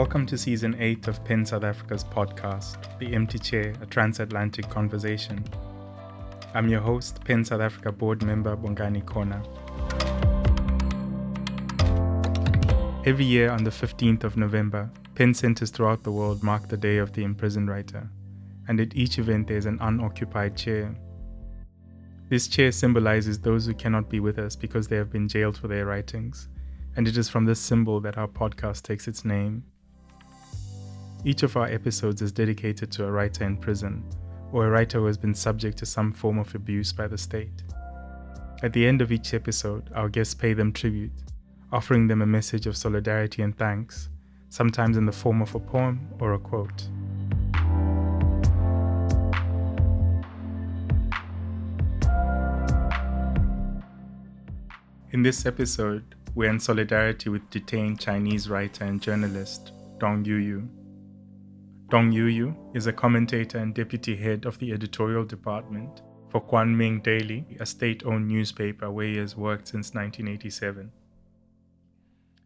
Welcome to season 8 of PEN South Africa's podcast, The Empty Chair, a transatlantic conversation. I'm your host, PEN South Africa board member Bongani Kona. Every year on the 15th of November, PEN centers throughout the world mark the day of the imprisoned writer, and at each event there's an unoccupied chair. This chair symbolizes those who cannot be with us because they have been jailed for their writings and it is from this symbol that our podcast takes its name. Each of our episodes is dedicated to a writer in prison or a writer who has been subject to some form of abuse by the state. At the end of each episode, our guests pay them tribute, offering them a message of solidarity and thanks, sometimes in the form of a poem or a quote. In this episode, we're in solidarity with detained Chinese writer and journalist Dong Yuyu. Dong Yuyu is a commentator and deputy head of the editorial department for Guangming Daily, a state owned newspaper where he has worked since 1987.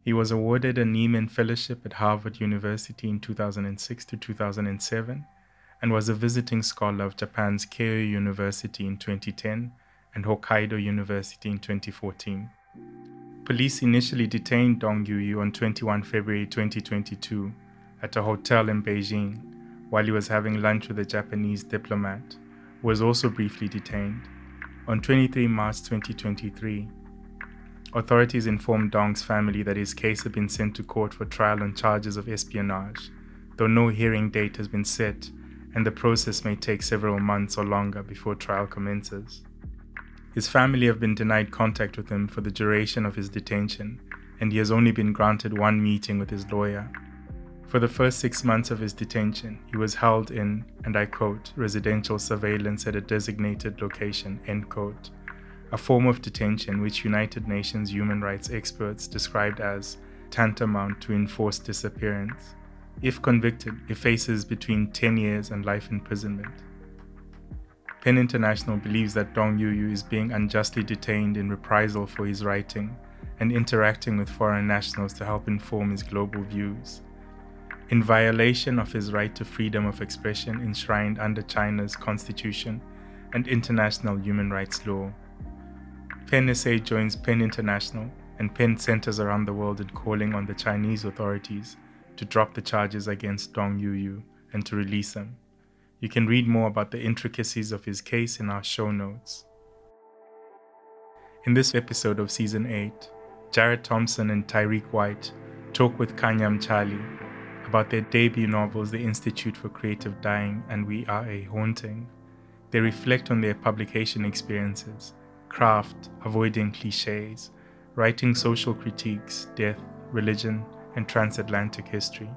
He was awarded a Nieman Fellowship at Harvard University in 2006 to 2007 and was a visiting scholar of Japan's Keio University in 2010 and Hokkaido University in 2014. Police initially detained Dong Yuyu on 21 February 2022 at a hotel in Beijing while he was having lunch with a Japanese diplomat, who was also briefly detained. On 23 March 2023, authorities informed Dong's family that his case had been sent to court for trial on charges of espionage, though no hearing date has been set and the process may take several months or longer before trial commences. His family have been denied contact with him for the duration of his detention, and he has only been granted one meeting with his lawyer. For the first six months of his detention, he was held in, and I quote, residential surveillance at a designated location, end quote, a form of detention which United Nations human rights experts described as tantamount to enforced disappearance. If convicted, he faces between 10 years and life imprisonment. PEN International believes that Dong Yuyu is being unjustly detained in reprisal for his writing and interacting with foreign nationals to help inform his global views. In violation of his right to freedom of expression enshrined under China's constitution and international human rights law. PEN SA joins PEN International and PEN centers around the world in calling on the Chinese authorities to drop the charges against Dong Yuyu and to release him. You can read more about the intricacies of his case in our show notes. In this episode of Season 8, Jarred Thompson and Tyriek White talk with Khanya Mtshali about their debut novels, The Institute for Creative Dying and We Are a Haunting. They reflect on their publication experiences, craft, avoiding cliches, writing social critiques, death, religion, and transatlantic history.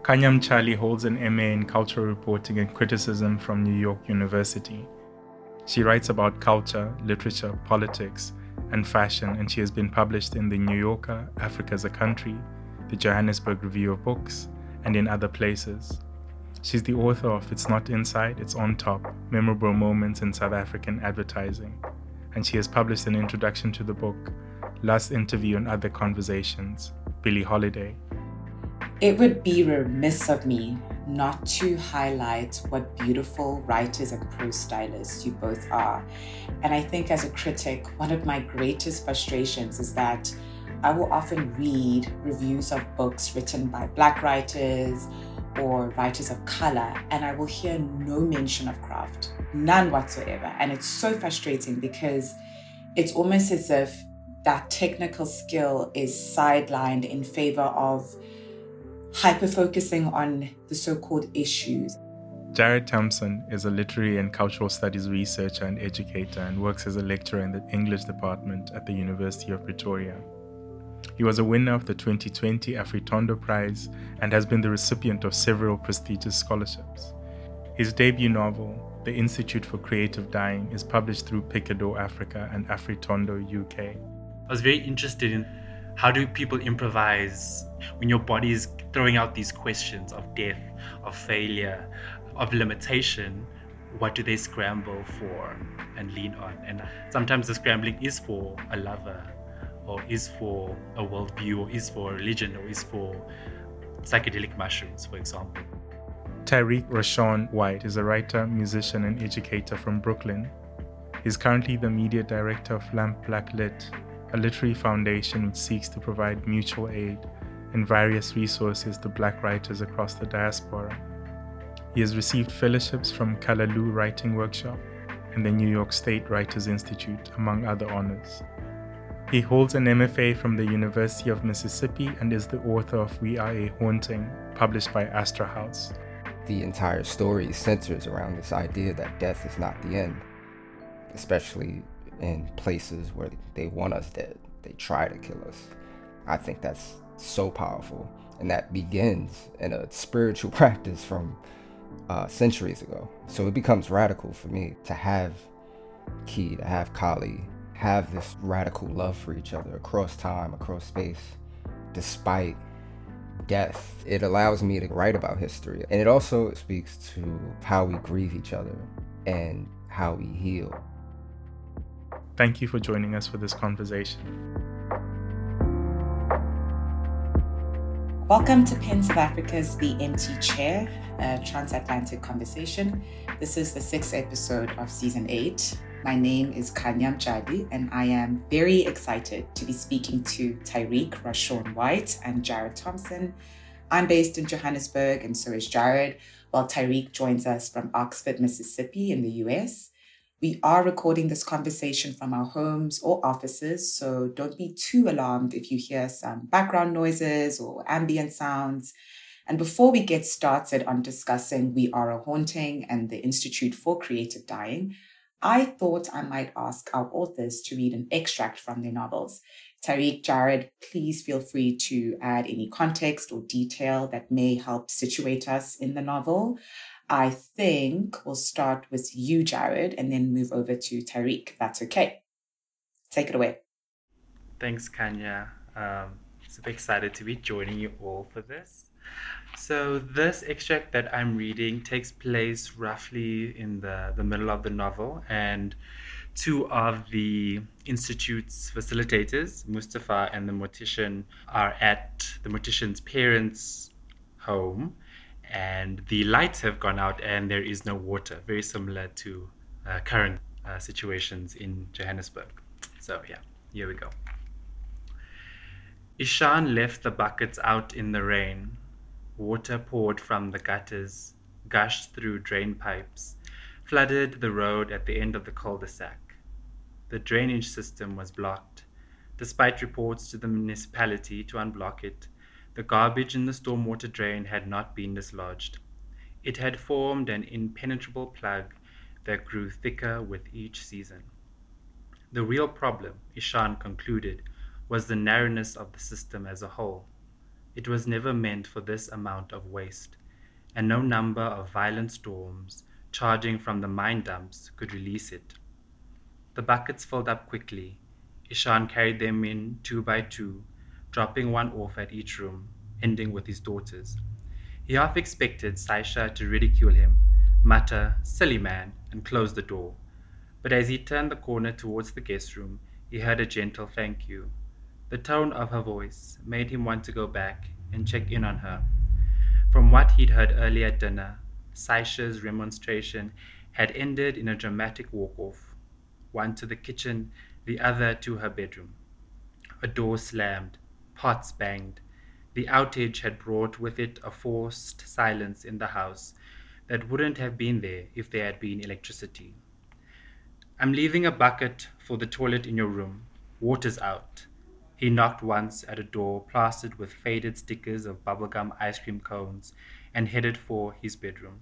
Khanya Mtshali holds an MA in Cultural Reporting and Criticism from New York University. She writes about culture, literature, politics, and fashion, and she has been published in The New Yorker, Africa Is a Country, the Johannesburg Review of Books, and in other places. She's the author of It's Not Inside, It's On Top Memorable Moments in South African Advertising, and she has published an introduction to the book, Last Interview and Other Conversations, Billie Holiday, it would be remiss of me not to highlight what beautiful writers and prose stylists you both are. And I think as a critic, one of my greatest frustrations is that I will often read reviews of books written by Black writers or writers of color, and I will hear no mention of craft, none whatsoever. And it's so frustrating because it's almost as if that technical skill is sidelined in favor of hyper focusing on the so called issues. Jarred Thompson is a literary and cultural studies researcher and educator and works as a lecturer in the English department at the University of Pretoria. He was a winner of the 2020 Afritondo Prize and has been the recipient of several prestigious scholarships. His debut novel, The Institute for Creative Dying, is published through Picador Africa and Afritondo UK. I was very interested in how do people improvise when your body is throwing out these questions of death, of failure, of limitation? What do they scramble for and lean on? And sometimes the scrambling is for a lover, or is for a worldview, or is for religion, or is for psychedelic mushrooms, for example. Tyriek Rashawn White is a writer, musician, and educator from Brooklyn. He's currently the media director of Lampblack Lit, a literary foundation which seeks to provide mutual aid and various resources to black writers across the diaspora. He has received fellowships from Callaloo Writing Workshop and the New York State Writers Institute, among other honors. He holds an MFA from the University of Mississippi and is the author of We Are a Haunting, published by Astra House. The entire story centers around this idea that death is not the end, especially in places where they want us dead. They try to kill us. I think that's so powerful. And that begins in a spiritual practice from uh, centuries ago. So it becomes radical for me to have Key, to have Kali, have this radical love for each other across time, across space, despite death. It allows me to write about history. And it also speaks to how we grieve each other and how we heal. Thank you for joining us for this conversation. Welcome to PEN South Africa's The Empty Chair, a transatlantic conversation. This is the sixth episode of season eight. My name is Khanya Mtshali, and I am very excited to be speaking to Tyriek Rashawn White and Jarred Thompson. I'm based in Johannesburg, and so is Jarred, while Tyriek joins us from Oxford, Mississippi, in the US. We are recording this conversation from our homes or offices, so don't be too alarmed if you hear some background noises or ambient sounds. And before we get started on discussing We Are a Haunting and the Institute for Creative Dying, I thought I might ask our authors to read an extract from their novels. Tyriek, Jarred, please feel free to add any context or detail that may help situate us in the novel. I think we'll start with you, Jarred, and then move over to Tyriek. That's okay. Take it away. Thanks, Khanya. Um, super excited to be joining you all for this. So, this extract that I'm reading takes place roughly in the, the middle of the novel, and two of the Institute's facilitators, Mustafa and the mortician, are at the mortician's parents' home and the lights have gone out and there is no water, very similar to uh, current uh, situations in Johannesburg. So, yeah, here we go. Ishan left the buckets out in the rain. Water poured from the gutters, gushed through drain pipes, flooded the road at the end of the cul de sac. The drainage system was blocked. Despite reports to the municipality to unblock it, the garbage in the stormwater drain had not been dislodged. It had formed an impenetrable plug that grew thicker with each season. The real problem, Ishan concluded, was the narrowness of the system as a whole. It was never meant for this amount of waste, and no number of violent storms charging from the mine dumps could release it. The buckets filled up quickly. Ishan carried them in two by two dropping one off at each room, ending with his daughters. He half expected Saisha to ridicule him, mutter, silly man, and close the door. But as he turned the corner towards the guest room, he heard a gentle thank you. The tone of her voice made him want to go back and check in on her. From what he'd heard earlier at dinner, Saisha's remonstration had ended in a dramatic walk off, one to the kitchen, the other to her bedroom. A door slammed, pots banged. The outage had brought with it a forced silence in the house that wouldn't have been there if there had been electricity. I'm leaving a bucket for the toilet in your room. Water's out. He knocked once at a door plastered with faded stickers of bubblegum ice cream cones and headed for his bedroom.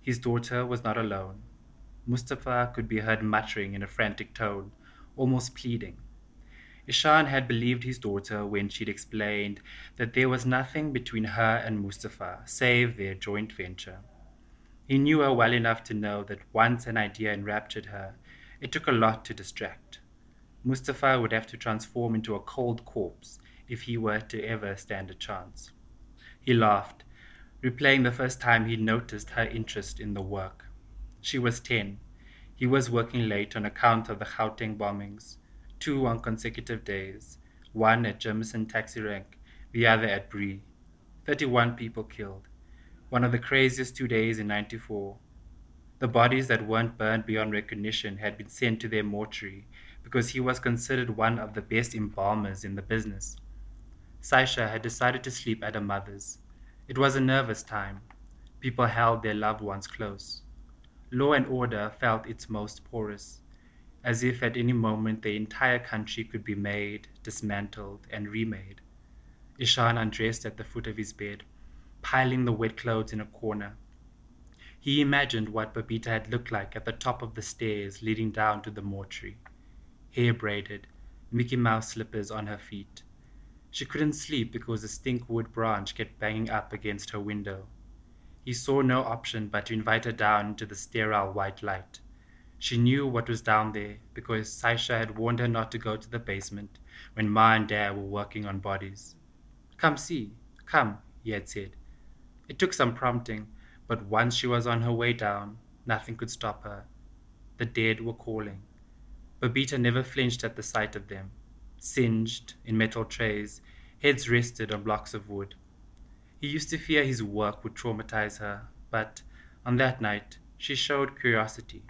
His daughter was not alone. Mustafa could be heard muttering in a frantic tone, almost pleading. Ishan had believed his daughter when she'd explained that there was nothing between her and Mustafa save their joint venture. He knew her well enough to know that once an idea enraptured her, it took a lot to distract. Mustafa would have to transform into a cold corpse if he were to ever stand a chance. He laughed, replaying the first time he'd noticed her interest in the work. She was ten. He was working late on account of the Gauteng bombings two on consecutive days, one at Jameson Taxi Rank, the other at Bree. 31 people killed. One of the craziest two days in 94. The bodies that weren't burned beyond recognition had been sent to their mortuary because he was considered one of the best embalmers in the business. Saisha had decided to sleep at her mother's. It was a nervous time. People held their loved ones close. Law and order felt its most porous, as if at any moment the entire country could be made, dismantled, and remade. Ishan undressed at the foot of his bed, piling the wet clothes in a corner. He imagined what Babita had looked like at the top of the stairs leading down to the mortuary. Hair braided, Mickey Mouse slippers on her feet, she couldn't sleep because a stinkwood branch kept banging up against her window. He saw no option but to invite her down into the sterile white light. She knew what was down there because Saisha had warned her not to go to the basement when Ma and Dad were working on bodies. Come see, come, he had said. It took some prompting, but once she was on her way down, nothing could stop her. The dead were calling. Babita never flinched at the sight of them singed in metal trays, heads rested on blocks of wood. He used to fear his work would traumatize her, but on that night she showed curiosity.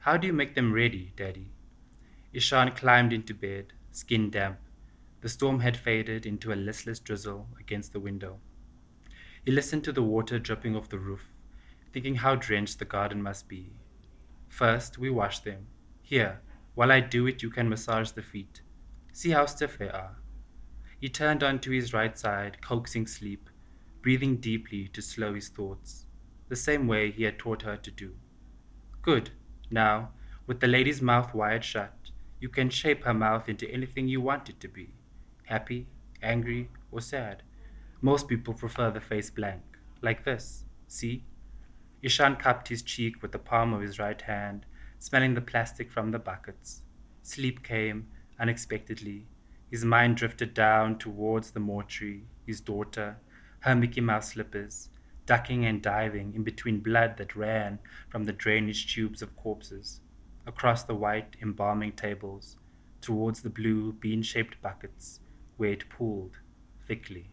How do you make them ready, Daddy? Ishan climbed into bed, skin damp. The storm had faded into a listless drizzle against the window. He listened to the water dripping off the roof, thinking how drenched the garden must be. First, we wash them. Here, while I do it, you can massage the feet. See how stiff they are. He turned onto his right side, coaxing sleep, breathing deeply to slow his thoughts, the same way he had taught her to do. Good. Now, with the lady's mouth wired shut, you can shape her mouth into anything you want it to be happy, angry, or sad. Most people prefer the face blank, like this. See? Ishan cupped his cheek with the palm of his right hand, smelling the plastic from the buckets. Sleep came, unexpectedly. His mind drifted down towards the mortuary, his daughter, her Mickey Mouse slippers, ducking and diving in between blood that ran from the drainage tubes of corpses, across the white embalming tables, towards the blue bean shaped buckets where it pooled thickly.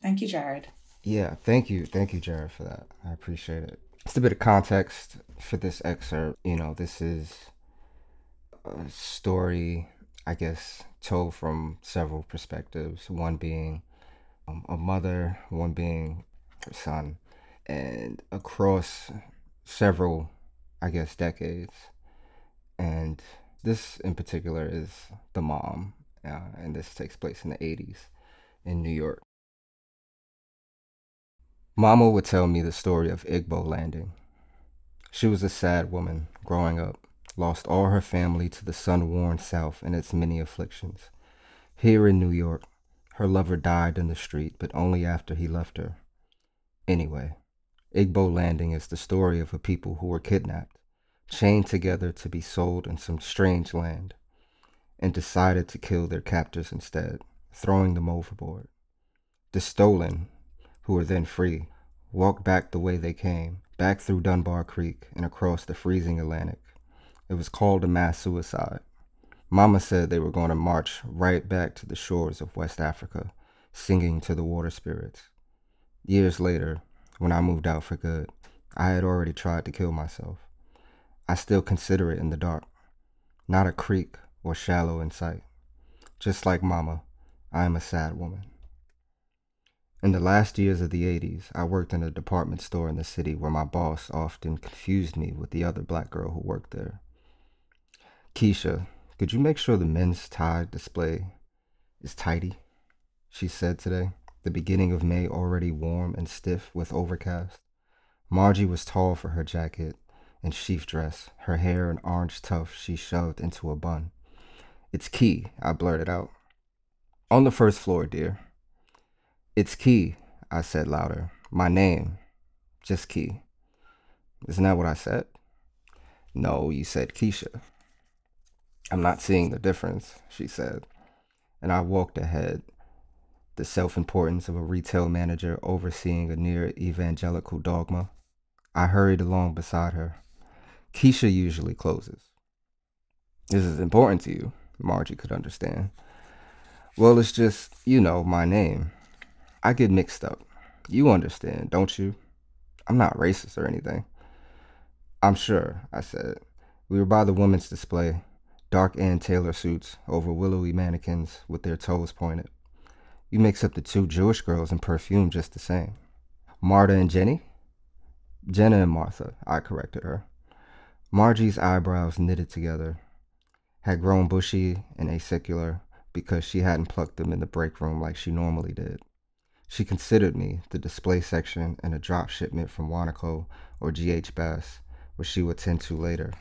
Thank you, Jarred. Yeah, thank you. Thank you, Jarred, for that. I appreciate it. Just a bit of context for this excerpt. You know, this is a story, I guess, told from several perspectives. One being um, a mother, one being her son, and across several, I guess, decades. And this in particular is the mom, uh, and this takes place in the 80s in New York. Mama would tell me the story of Igbo landing. She was a sad woman growing up, lost all her family to the sun worn South and its many afflictions. Here in New York, her lover died in the street, but only after he left her. Anyway, Igbo landing is the story of a people who were kidnapped, chained together to be sold in some strange land, and decided to kill their captors instead, throwing them overboard. The stolen who were then free, walked back the way they came, back through Dunbar Creek and across the freezing Atlantic. It was called a mass suicide. Mama said they were going to march right back to the shores of West Africa, singing to the water spirits. Years later, when I moved out for good, I had already tried to kill myself. I still consider it in the dark, not a creek or shallow in sight. Just like Mama, I am a sad woman. In the last years of the 80s, I worked in a department store in the city where my boss often confused me with the other black girl who worked there. Keisha, could you make sure the men's tie display is tidy? She said today, the beginning of May already warm and stiff with overcast. Margie was tall for her jacket and sheath dress, her hair an orange tuft she shoved into a bun. It's key, I blurted out. On the first floor, dear, it's Key, I said louder. My name. Just Key. Isn't that what I said? No, you said Keisha. I'm not seeing the difference, she said. And I walked ahead, the self importance of a retail manager overseeing a near evangelical dogma. I hurried along beside her. Keisha usually closes. This is important to you, Margie could understand. Well, it's just, you know, my name. I get mixed up. You understand, don't you? I'm not racist or anything. I'm sure, I said. We were by the women's display, dark Ann Taylor suits over willowy mannequins with their toes pointed. You mix up the two Jewish girls in perfume just the same. Marta and Jenny? Jenna and Martha, I corrected her. Margie's eyebrows knitted together, had grown bushy and acicular because she hadn't plucked them in the break room like she normally did. She considered me the display section and a drop shipment from Warnaco or GH Bass, which she would tend to later.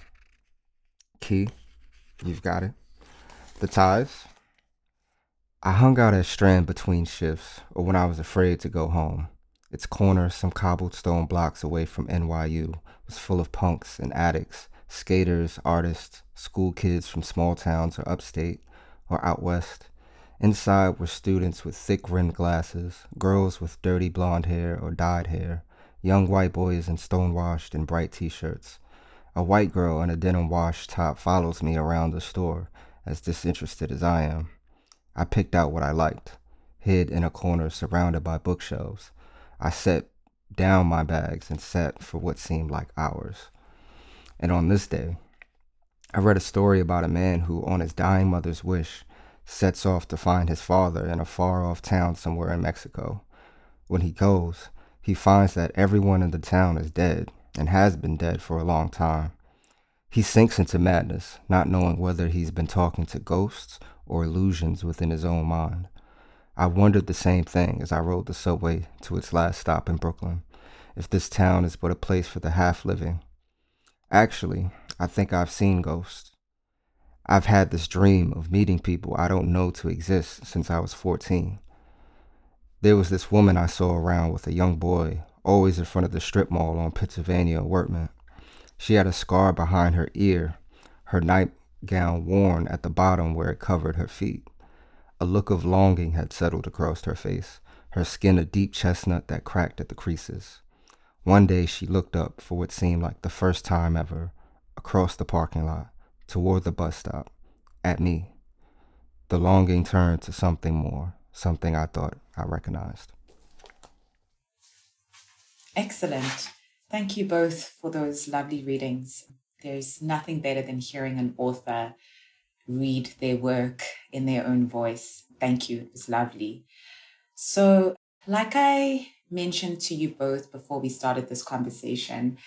Key, you've got it. The ties? I hung out at Strand between shifts or when I was afraid to go home. Its corner, some cobbled stone blocks away from NYU, was full of punks and addicts, skaters, artists, school kids from small towns or upstate or out west. Inside were students with thick rimmed glasses, girls with dirty blonde hair or dyed hair, young white boys in stonewashed and bright t shirts. A white girl in a denim wash top follows me around the store, as disinterested as I am. I picked out what I liked, hid in a corner surrounded by bookshelves. I set down my bags and sat for what seemed like hours. And on this day, I read a story about a man who, on his dying mother's wish, sets off to find his father in a far off town somewhere in Mexico. When he goes, he finds that everyone in the town is dead and has been dead for a long time. He sinks into madness, not knowing whether he's been talking to ghosts or illusions within his own mind. I wondered the same thing as I rode the subway to its last stop in Brooklyn if this town is but a place for the half living. Actually, I think I've seen ghosts. I've had this dream of meeting people I don't know to exist since I was 14. There was this woman I saw around with a young boy, always in front of the strip mall on Pennsylvania and Wortman. She had a scar behind her ear, her nightgown worn at the bottom where it covered her feet. A look of longing had settled across her face, her skin a deep chestnut that cracked at the creases. One day she looked up for what seemed like the first time ever, across the parking lot, toward the bus stop, at me. The longing turned to something more, something I thought I recognized. Excellent. Thank you both for those lovely readings. There's nothing better than hearing an author read their work in their own voice. Thank you. It was lovely. So, like I mentioned to you both before we started this conversation,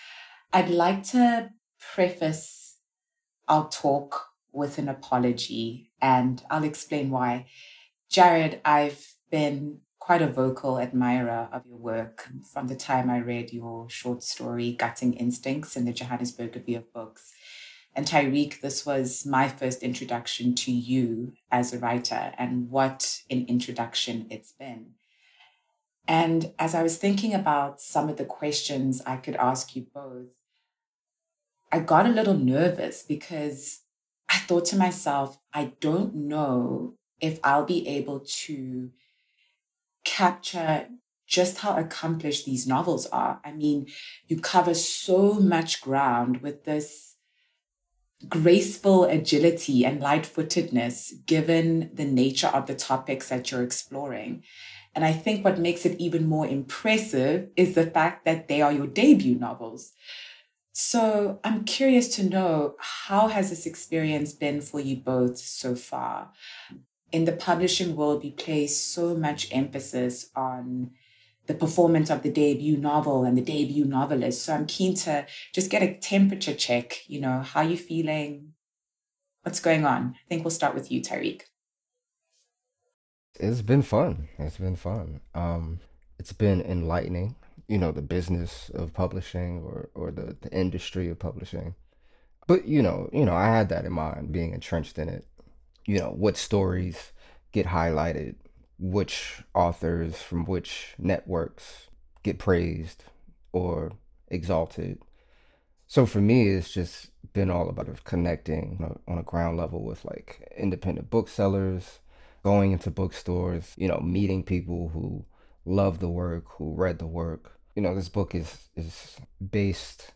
I'd like to preface our talk with an apology, and I'll explain why. Jarred, I've been quite a vocal admirer of your work from the time I read your short story, Gutting Instincts, in the Johannesburg Review of Books. And Tyriek, this was my first introduction to you as a writer, and what an introduction it's been. And as I was thinking about some of the questions I could ask you both, I got a little nervous because I thought to myself, I don't know if I'll be able to capture just how accomplished these novels are. I mean, you cover so much ground with this graceful agility and light footedness given the nature of the topics that you're exploring. And I think what makes it even more impressive is the fact that they are your debut novels. So I'm curious to know how has this experience been for you both so far? In the publishing world, we place so much emphasis on the performance of the debut novel and the debut novelist. So I'm keen to just get a temperature check. You know, how you feeling? What's going on? I think we'll start with you, Tyriek. It's been fun. It's been fun. Um, it's been enlightening. You know, the business of publishing or or the, the industry of publishing. But you know, you know, I had that in mind, being entrenched in it. You know, what stories get highlighted which authors from which networks get praised or exalted. So for me, it's just been all about connecting on a ground level with like independent booksellers, going into bookstores, you know, meeting people who love the work, who read the work. You know, this book is is based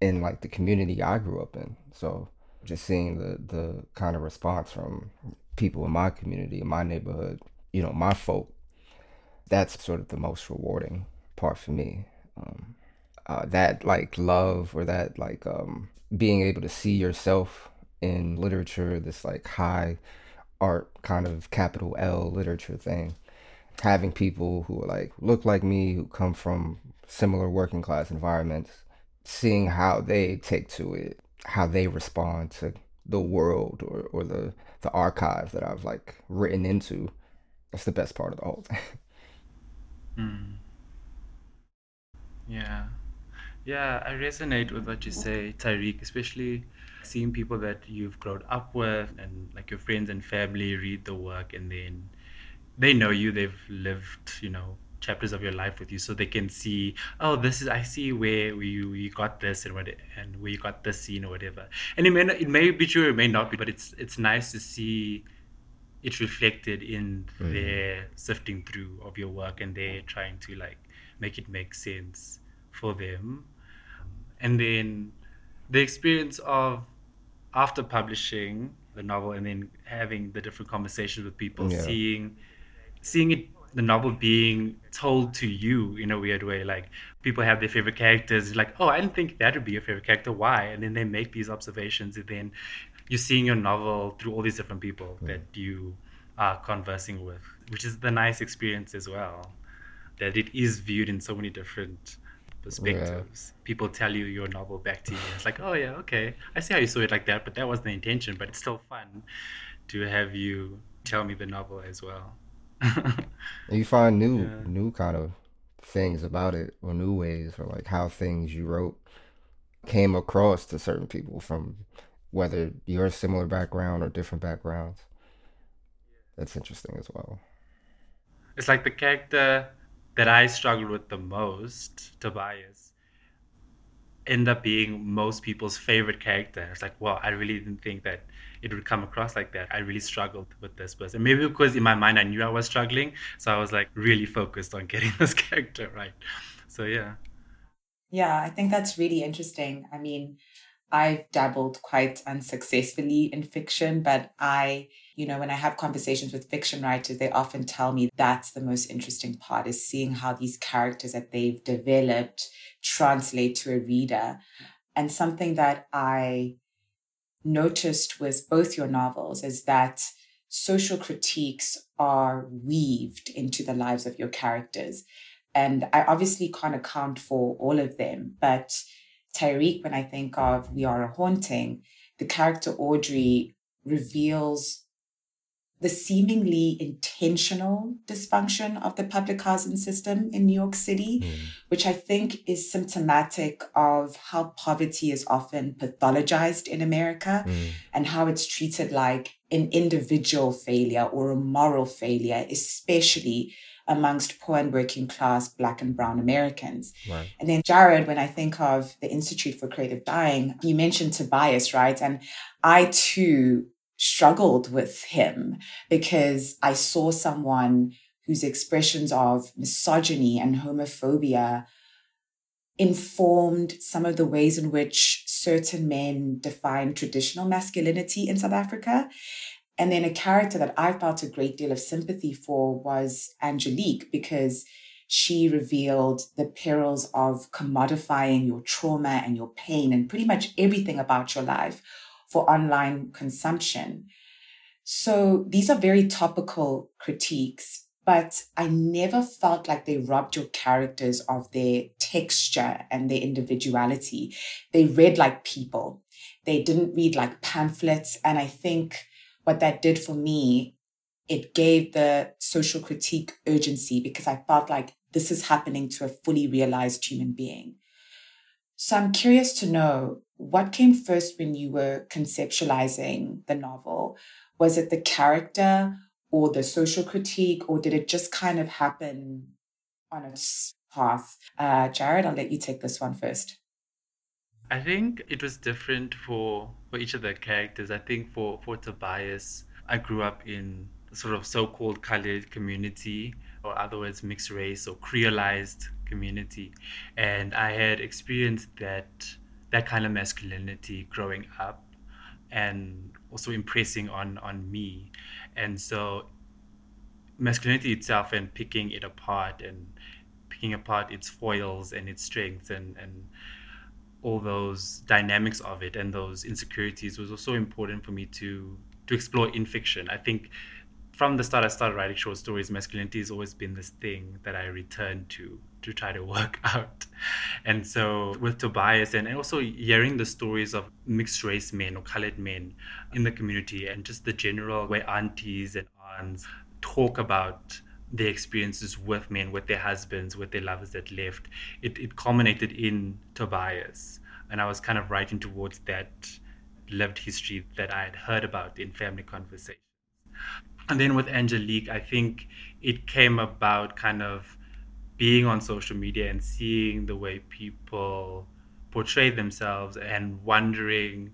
in like the community I grew up in. So just seeing the the kind of response from people in my community, in my neighborhood, you know, my folk. That's sort of the most rewarding part for me. Um, uh, that like love or that like um, being able to see yourself in literature, this like high art kind of capital L literature thing. Having people who like look like me, who come from similar working class environments, seeing how they take to it, how they respond to the world or, or the the archive that I've like written into. That's the best part of the whole thing. Mm. Yeah. Yeah, I resonate with what you say, Tyriek, especially seeing people that you've grown up with and like your friends and family read the work and then they know you, they've lived, you know, chapters of your life with you so they can see oh this is i see where you you got this and what and where you got this scene or whatever and it may not, it may be true it may not be but it's it's nice to see it reflected in mm. their sifting through of your work and they're trying to like make it make sense for them and then the experience of after publishing the novel and then having the different conversations with people yeah. seeing seeing it the novel being told to you in a weird way. Like people have their favorite characters, like, oh, I didn't think that would be your favorite character. Why? And then they make these observations, and then you're seeing your novel through all these different people mm. that you are conversing with, which is the nice experience as well. That it is viewed in so many different perspectives. Yeah. People tell you your novel back to you. It's like, oh yeah, okay, I see how you saw it like that, but that wasn't the intention. But it's still fun to have you tell me the novel as well you find new yeah. new kind of things about it or new ways or like how things you wrote came across to certain people from whether you're a similar background or different backgrounds. That's interesting as well. It's like the character that i struggled with the most tobias end up being most people's favorite character. It's like well, i really didn't think that it would come across like that. I really struggled with this person. Maybe because in my mind I knew I was struggling, so I was like really focused on getting this character right. So yeah. Yeah, I think that's really interesting. I mean, I've dabbled quite unsuccessfully in fiction, but I, you know, when I have conversations with fiction writers, they often tell me that's the most interesting part is seeing how these characters that they've developed translate to a reader. And something that I noticed with both your novels is that social critiques are weaved into the lives of your characters. And I obviously can't account for all of them, but Tyriek, when I think of We Are a Haunting, the character Audrey reveals the seemingly intentional dysfunction of the public housing system in New York City, mm. which I think is symptomatic of how poverty is often pathologized in America mm. and how it's treated like an individual failure or a moral failure, especially amongst poor and working class Black and Brown Americans. Right. And then, Jarred, when I think of the Institute for Creative Dying, you mentioned Tobias, right? And I too struggled with him because I saw someone whose expressions of misogyny and homophobia informed some of the ways in which certain men define traditional masculinity in South Africa. And then a character that I felt a great deal of sympathy for was Angelique because she revealed the perils of commodifying your trauma and your pain and pretty much everything about your life for online consumption. So these are very topical critiques, but I never felt like they robbed your characters of their texture and their individuality. They read like people. They didn't read like pamphlets. And I think what that did for me, it gave the social critique urgency because I felt like this is happening to a fully realized human being. So I'm curious to know what came first when you were conceptualizing the novel? Was it the character or the social critique, or did it just kind of happen on its path? Uh, Jarred, I'll let you take this one first. I think it was different for for each of the characters. I think for for Tobias, I grew up in sort of so-called colored community, or otherwise mixed race or creolized community, and I had experienced that that kind of masculinity growing up and also impressing on on me. And so masculinity itself and picking it apart and picking apart its foils and its strengths and and all those dynamics of it and those insecurities was also important for me to to explore in fiction. I think from the start I started writing short stories, masculinity has always been this thing that I return to to try to work out. And so with Tobias and also hearing the stories of mixed race men or colored men in the community and just the general way aunties and aunts talk about their experiences with men, with their husbands, with their lovers that left, it, it culminated in Tobias. And I was kind of writing towards that lived history that I had heard about in family conversations. And then with Angelique, I think it came about kind of being on social media and seeing the way people portray themselves and wondering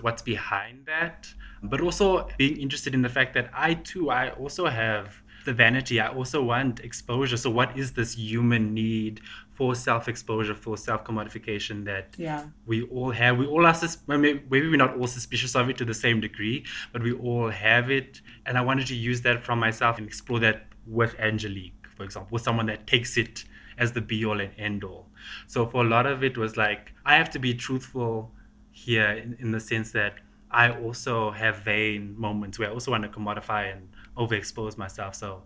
what's behind that but also being interested in the fact that i too i also have the vanity. I also want exposure. So what is this human need for self-exposure for self-commodification that yeah. we all have? We all are sus- maybe we're not all suspicious of it to the same degree but we all have it. And i wanted to use that from myself and explore that with angelique for example, with someone that takes it as the be all and end all. So for a lot of it was like I have to be truthful here in, in the sense that I also have vain moments where I also want to commodify and overexpose myself. So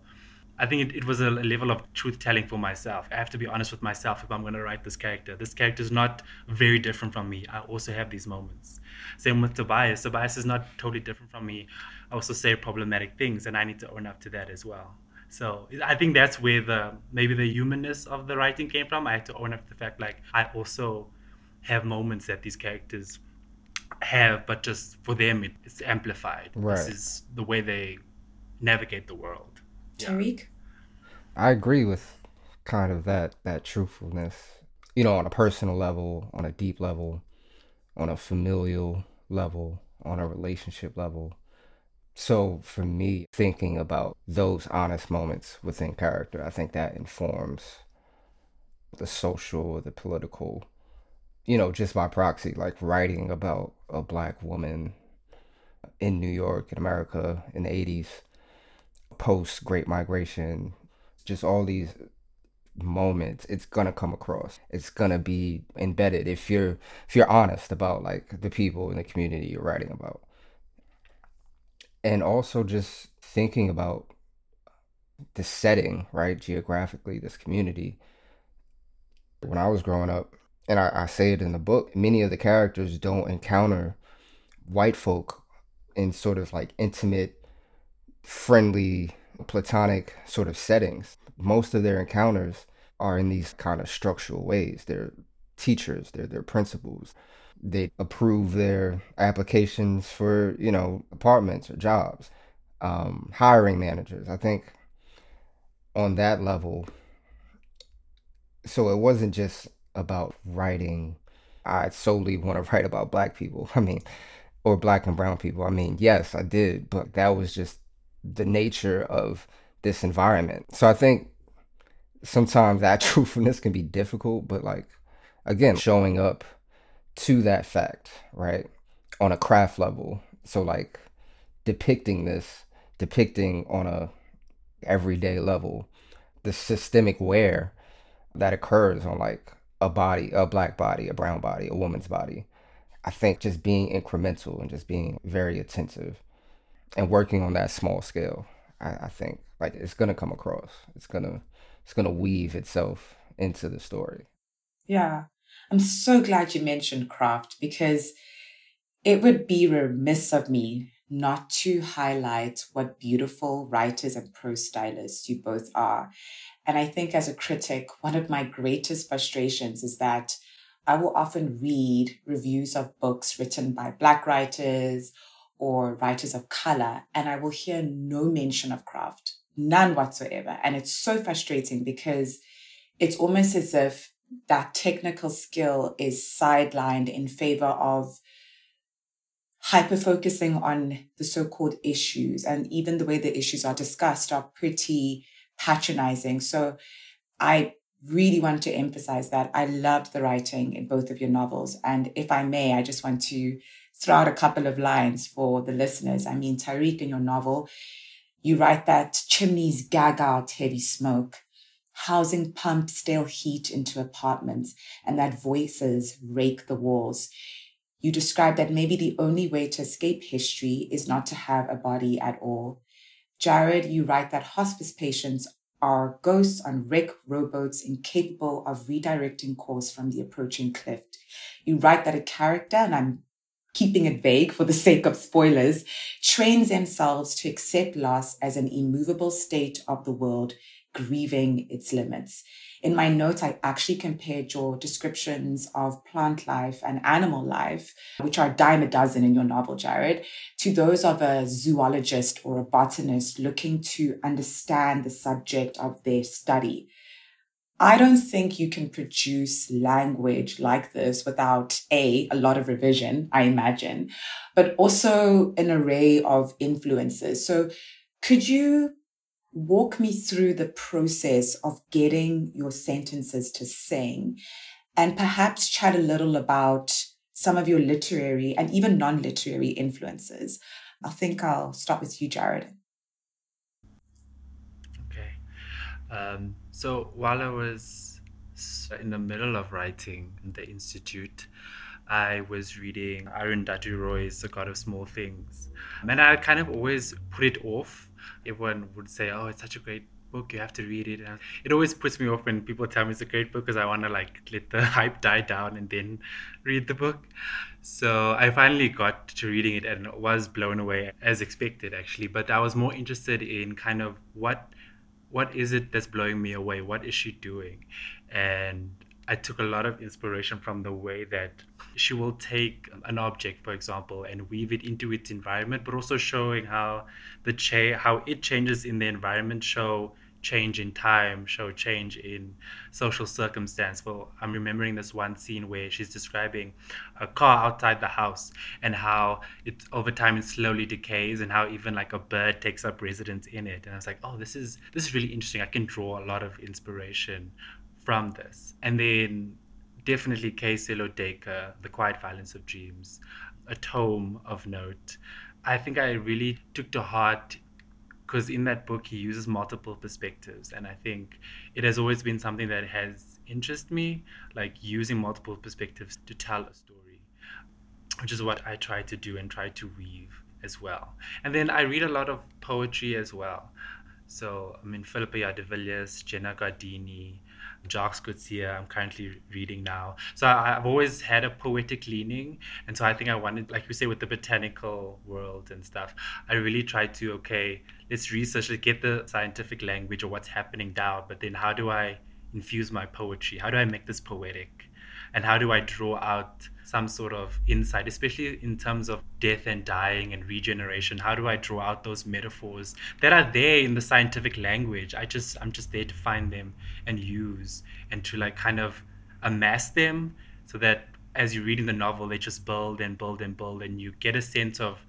I think it, it was a, level of truth telling for myself. I have to be honest with myself if I'm going to write this character. This character is not very different from me. I also have these moments. Same with Tobias. Tobias is not totally different from me. I also say problematic things, and I need to own up to that as well. So I think that's where the maybe the humanness of the writing came from. I had to own up to the fact like I also have moments that these characters have, but just for them it, it's amplified. Right. This is the way they navigate the world. Tyriek? I agree with kind of that that truthfulness. You know, on a personal level, on a deep level, on a familial level, on a relationship level. So for me, thinking about those honest moments within character, I think that informs the social, the political, you know, just by proxy, like writing about a black woman in New York, in America, in the 80s, post Great Migration, just all these moments it's gonna come across. It's gonna be embedded if you're if you're honest about like the people in the community you're writing about and also just thinking about the setting, right, geographically, this community. When I was growing up, and I, I, say it in the book, many of the characters don't encounter white folk in sort of like intimate, friendly, platonic sort of settings. Most of their encounters are in these kind of structural ways. They're teachers, they're their principals, they approve their applications for you know apartments or jobs um, hiring managers. I think on that level so it wasn't just about writing. I solely want to write about black people i mean or black and brown people. I mean yes i did but that was just the nature of this environment. So i think sometimes that truthfulness can be difficult but like again showing up to that fact, right? On a craft level. So like depicting this, depicting on a everyday level, the systemic wear that occurs on like a body, a black body, a brown body, a woman's body. I think just being incremental and just being very attentive and working on that small scale, I, I think like it's gonna come across. It's gonna it's gonna weave itself into the story. Yeah. I'm so glad you mentioned craft because it would be remiss of me not to highlight what beautiful writers and prose stylists you both are. And I think as a critic, one of my greatest frustrations is that I will often read reviews of books written by Black writers or writers of color, and I will hear no mention of craft, none whatsoever. And it's so frustrating because it's almost as if that technical skill is sidelined in favor of hyper focusing on the so called issues. And even the way the issues are discussed are pretty patronizing. So I really want to emphasize that I loved the writing in both of your novels. And if I may, I just want to throw out a couple of lines for the listeners. I mean, Tyriek, in your novel, you write that chimneys gag out heavy smoke, housing pumps stale heat into apartments, and that voices rake the walls. You describe that maybe the only way to escape history is not to have a body at all. Jarred, you write that hospice patients are ghosts on wreck rowboats incapable of redirecting course from the approaching cliff. You write that a character, and I'm keeping it vague for the sake of spoilers, trains themselves to accept loss as an immovable state of the world, grieving its limits. In my notes, I actually compared your descriptions of plant life and animal life, which are dime a dozen in your novel, Jarred, to those of a zoologist or a botanist looking to understand the subject of their study. I don't think you can produce language like this without A, a lot of revision, I imagine, but also an array of influences. So could you walk me through the process of getting your sentences to sing and perhaps chat a little about some of your literary and even non literary influences? I think I'll start with you, Jarred. Okay. Um, so while I was in the middle of writing in the Institute, I was reading Arundhati Roy's The God of Small Things. And I kind of always put it off. Everyone would say, oh, it's such a great book, you have to read it. And it always puts me off when people tell me it's a great book because I want to like let the hype die down and then read the book. So I finally got to reading it and was blown away as expected actually. But I was more interested in kind of what what is it that's blowing me away? What is she doing? And I took a lot of inspiration from the way that she will take an object, for example, and weave it into its environment, but also showing how the cha- how it changes in the environment show change in time, show change in social circumstance. Well, I'm remembering this one scene where she's describing a car outside the house and how it over time it slowly decays and how even like a bird takes up residence in it. And I was like, oh, this is this is really interesting. I can draw a lot of inspiration from this. And then definitely K. Sello Duiker, The Quiet Violence of Dreams, a tome of note. I think I really took to heart because in that book he uses multiple perspectives and i think it has always been something that has interested me like using multiple perspectives to tell a story which is what i try to do and try to weave as well and then i read a lot of poetry as well so i mean philippa de genna gardini Jacques Coetzee, I'm currently reading now. So I, have always had a poetic leaning. And so I think I wanted, like you say, with the botanical world and stuff, I really tried to, okay, let's research, let's get the scientific language or what's happening down. But then how do I infuse my poetry? How do I make this poetic? And how do I draw out some sort of insight, especially in terms of death and dying and regeneration? How do I draw out those metaphors that are there in the scientific language? I just I'm just there to find them and use and to like kind of amass them so that as you read in the novel, they just build and build and build, and you get a sense of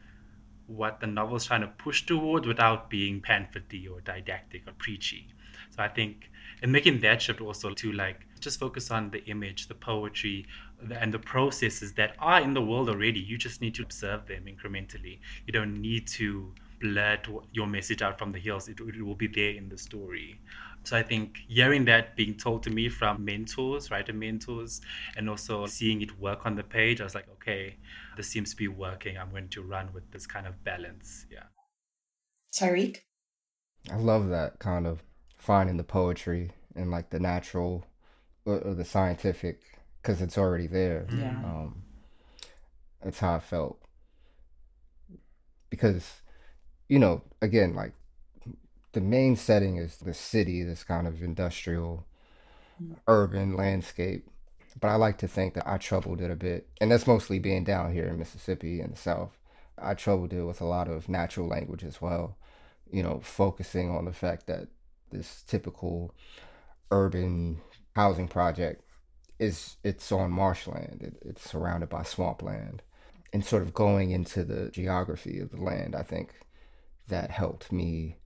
what the novel's trying to push toward without being pamphletty or didactic or preachy. So I think and making that shift also to like just focus on the image, the poetry, and the processes that are in the world already. You just need to observe them incrementally. You don't need to blurt your message out from the hills. It, it will be there in the story. So I think hearing that being told to me from mentors, writer mentors, and also seeing it work on the page, I was like, okay, this seems to be working. I'm going to run with this kind of balance. Yeah. Tyriek? I love that kind of finding the poetry and like the natural or, or the scientific because it's already there. Yeah. Um, that's how I felt. Because, you know, again, like the main setting is the city, this kind of industrial, mm. urban landscape. But I like to think that I troubled it a bit. And that's mostly being down here in Mississippi in the South. I troubled it with a lot of natural language as well, you know, focusing on the fact that this typical urban housing project is it's on marshland. It, it's surrounded by swampland, and sort of going into the geography of the land. I think that helped me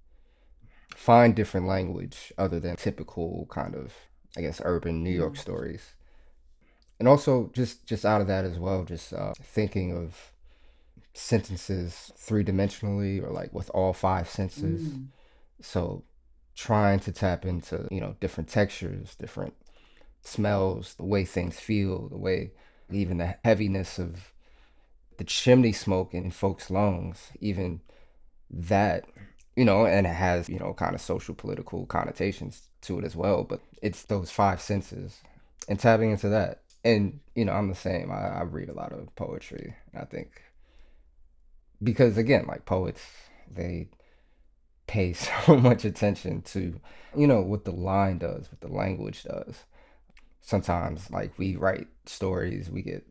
find different language other than typical kind of I guess urban New York stories. And also just just out of that as well, just uh, thinking of sentences three dimensionally or like with all five senses. Mm. So trying to tap into, you know, different textures, different smells, the way things feel, the way even the heaviness of the chimney smoke in folks' lungs, even that, you know, and it has, you know, kind of social political connotations to it as well. But it's those five senses and tapping into that. And, you know, I'm the same. I, I read a lot of poetry. I think because again, like poets, they pay so much attention to, you know, what the line does, what the language does. Sometimes, like we write stories, we get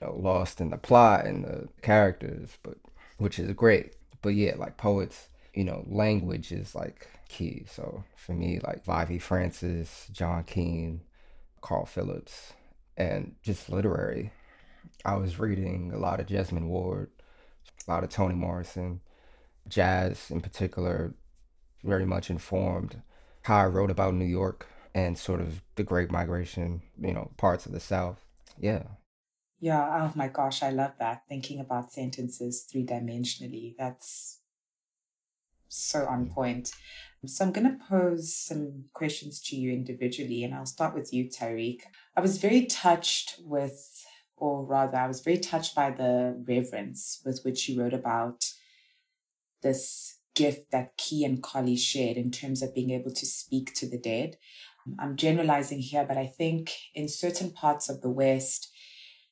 you know, lost in the plot and the characters, but which is great. But yeah, like poets, you know, language is like key. So for me, like Vievee Francis, John Keene, Carl Phillips, and just literary. I was reading a lot of Jesmyn Ward, a lot of Toni Morrison, jazz in particular, very much informed how I wrote about New York and sort of the Great Migration, you know, parts of the South. Yeah. Yeah. Oh my gosh, I love that. Thinking about sentences three dimensionally. That's so on point. So I'm going to pose some questions to you individually, and I'll start with you, Tyriek. I was very touched with, or rather, I was very touched by the reverence with which you wrote about this gift that Key and Colley shared in terms of being able to speak to the dead. I'm generalizing here, but I think in certain parts of the West,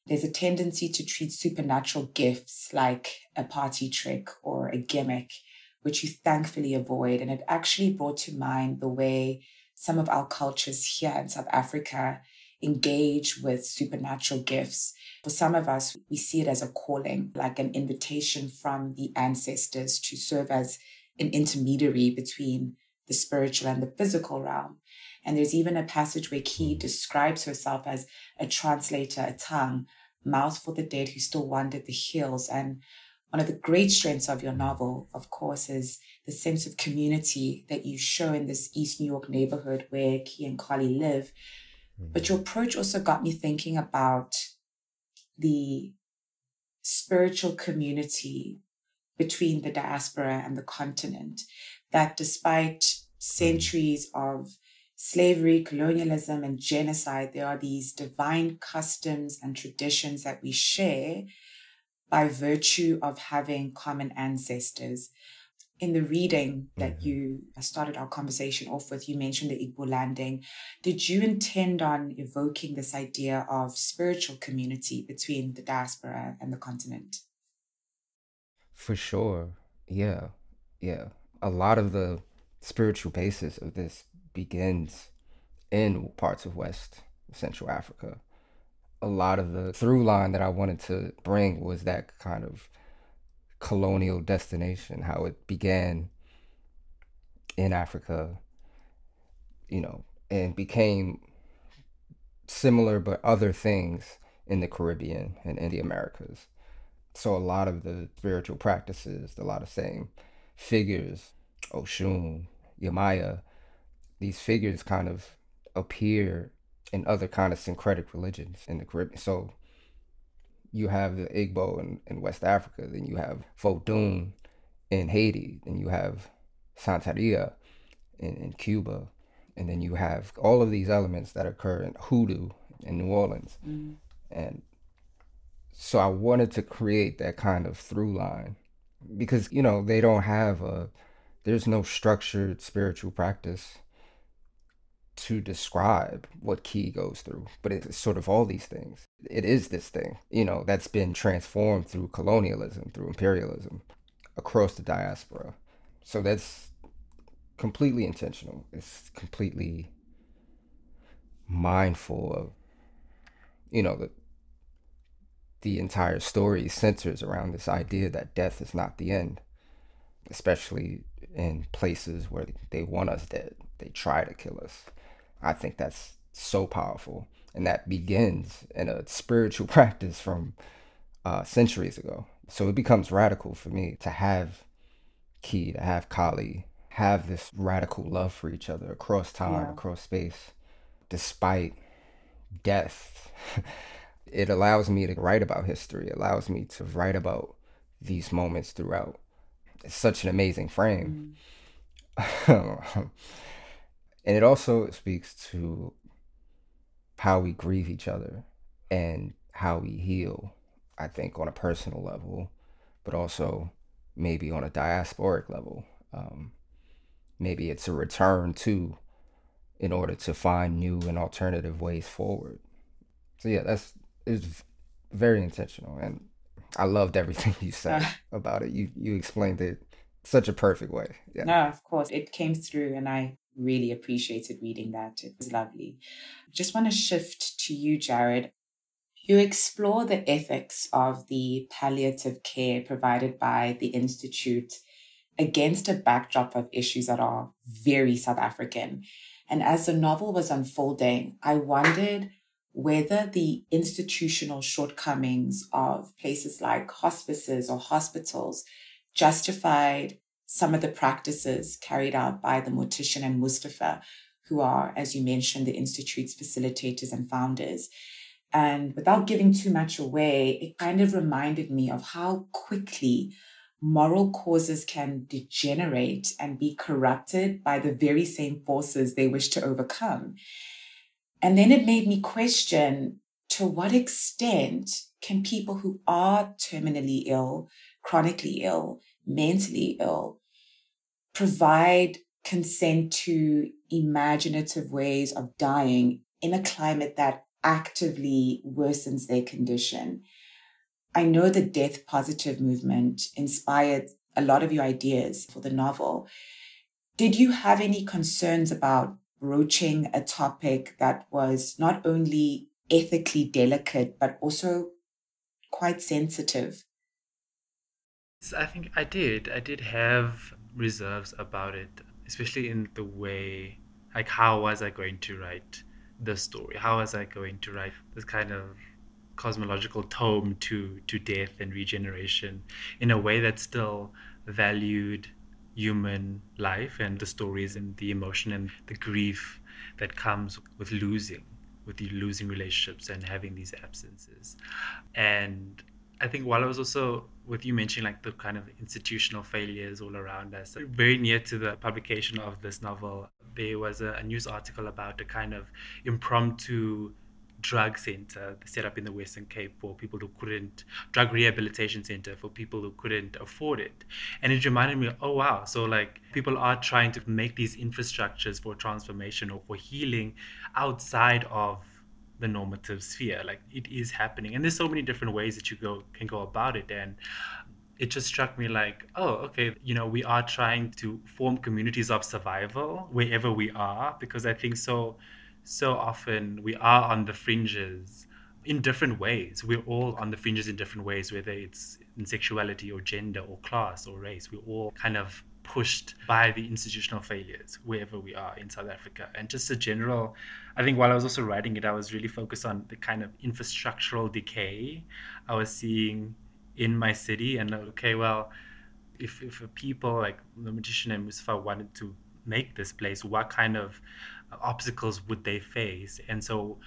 there's a tendency to treat supernatural gifts like a party trick or a gimmick which you thankfully avoid. And it actually brought to mind the way some of our cultures here in South Africa engage with supernatural gifts. For some of us, we see it as a calling, like an invitation from the ancestors to serve as an intermediary between the spiritual and the physical realm. And there's even a passage where Key describes herself as a translator, a tongue, mouth for the dead who still wandered the hills. And one of the great strengths of your novel, of course, is the sense of community that you show in this East New York neighborhood where Key and Colley live. But your approach also got me thinking about the spiritual community between the diaspora and the continent. That despite centuries of slavery, colonialism, and genocide, there are these divine customs and traditions that we share by virtue of having common ancestors. In the reading that mm-hmm. you started our conversation off with, you mentioned the Igbo landing. Did you intend on evoking this idea of spiritual community between the diaspora and the continent? For sure. Yeah. Yeah. A lot of the spiritual basis of this begins in parts of West Central Africa a lot of the through line that I wanted to bring was that kind of colonial destination, how it began in Africa, you know, and became similar but other things in the Caribbean and in the Americas. So a lot of the spiritual practices, a lot of same figures, Oshun, Yemaya, these figures kind of appear in other kind of syncretic religions in the Caribbean. So you have the Igbo in, in West Africa, then you have Vodun in Haiti, then you have Santeria in, in Cuba, and then you have all of these elements that occur in hoodoo in New Orleans. Mm. And so I wanted to create that kind of through line because, you know, they don't have a, there's no structured spiritual practice to describe what Key goes through, but it's sort of all these things. It is this thing, you know, that's been transformed through colonialism, through imperialism across the diaspora. So that's completely intentional. It's completely mindful of, you know, the the entire story centers around this idea that death is not the end, especially in places where they want us dead. They try to kill us. I think that's so powerful. And that begins in a spiritual practice from uh, centuries ago. So it becomes radical for me to have Key, to have Kali, have this radical love for each other across time, yeah. across space, despite death. it allows me to write about history, it allows me to write about these moments throughout. It's such an amazing frame. Mm. and it also speaks to how we grieve each other and how we heal, I think, on a personal level, but also maybe on a diasporic level. Um, maybe it's a return to in order to find new and alternative ways forward. So yeah, that's it's very intentional and I loved everything you said about it. You you explained it such a perfect way. Yeah. No, of course. It came through and I really appreciated reading that. It was lovely. Just want to shift to you, Jarred. You explore the ethics of the palliative care provided by the Institute against a backdrop of issues that are very South African. And as the novel was unfolding, I wondered whether the institutional shortcomings of places like hospices or hospitals justified some of the practices carried out by the mortician and Mustafa, who are, as you mentioned, the Institute's facilitators and founders. And without giving too much away, it kind of reminded me of how quickly moral causes can degenerate and be corrupted by the very same forces they wish to overcome. And then it made me question to what extent can people who are terminally ill, chronically ill, mentally ill, provide consent to imaginative ways of dying in a climate that actively worsens their condition? I know the death positive movement inspired a lot of your ideas for the novel. Did you have any concerns about broaching a topic that was not only ethically delicate, but also quite sensitive? I think I did. I did have reserves about it, especially in the way, like, how was I going to write the story? How was I going to write this kind of cosmological tome to to death and regeneration in a way that still valued human life and the stories and the emotion and the grief that comes with losing with the losing relationships and having these absences and i think while i was also with you mentioning like the kind of institutional failures all around us very near to the publication of this novel there was a, a news article about a kind of impromptu drug center set up in the Western Cape for people who couldn't, drug rehabilitation center for people who couldn't afford it. And it reminded me, oh wow, so like people are trying to make these infrastructures for transformation or for healing outside of the normative sphere. Like it is happening. And there's so many different ways that you go can go about it. And it just struck me like, oh, okay, you know, we are trying to form communities of survival wherever we are, because I think so so often we are on the fringes in different ways. We're all on the fringes in different ways, whether it's in sexuality or gender or class or race. We're all kind of pushed by the institutional failures wherever we are in South Africa. And just a general, I think while I was also writing it, I was really focused on the kind of infrastructural decay I was seeing in my city. And okay, well, if, if people like the magician and Mustafa wanted to make this place, what kind of obstacles would they face? And so,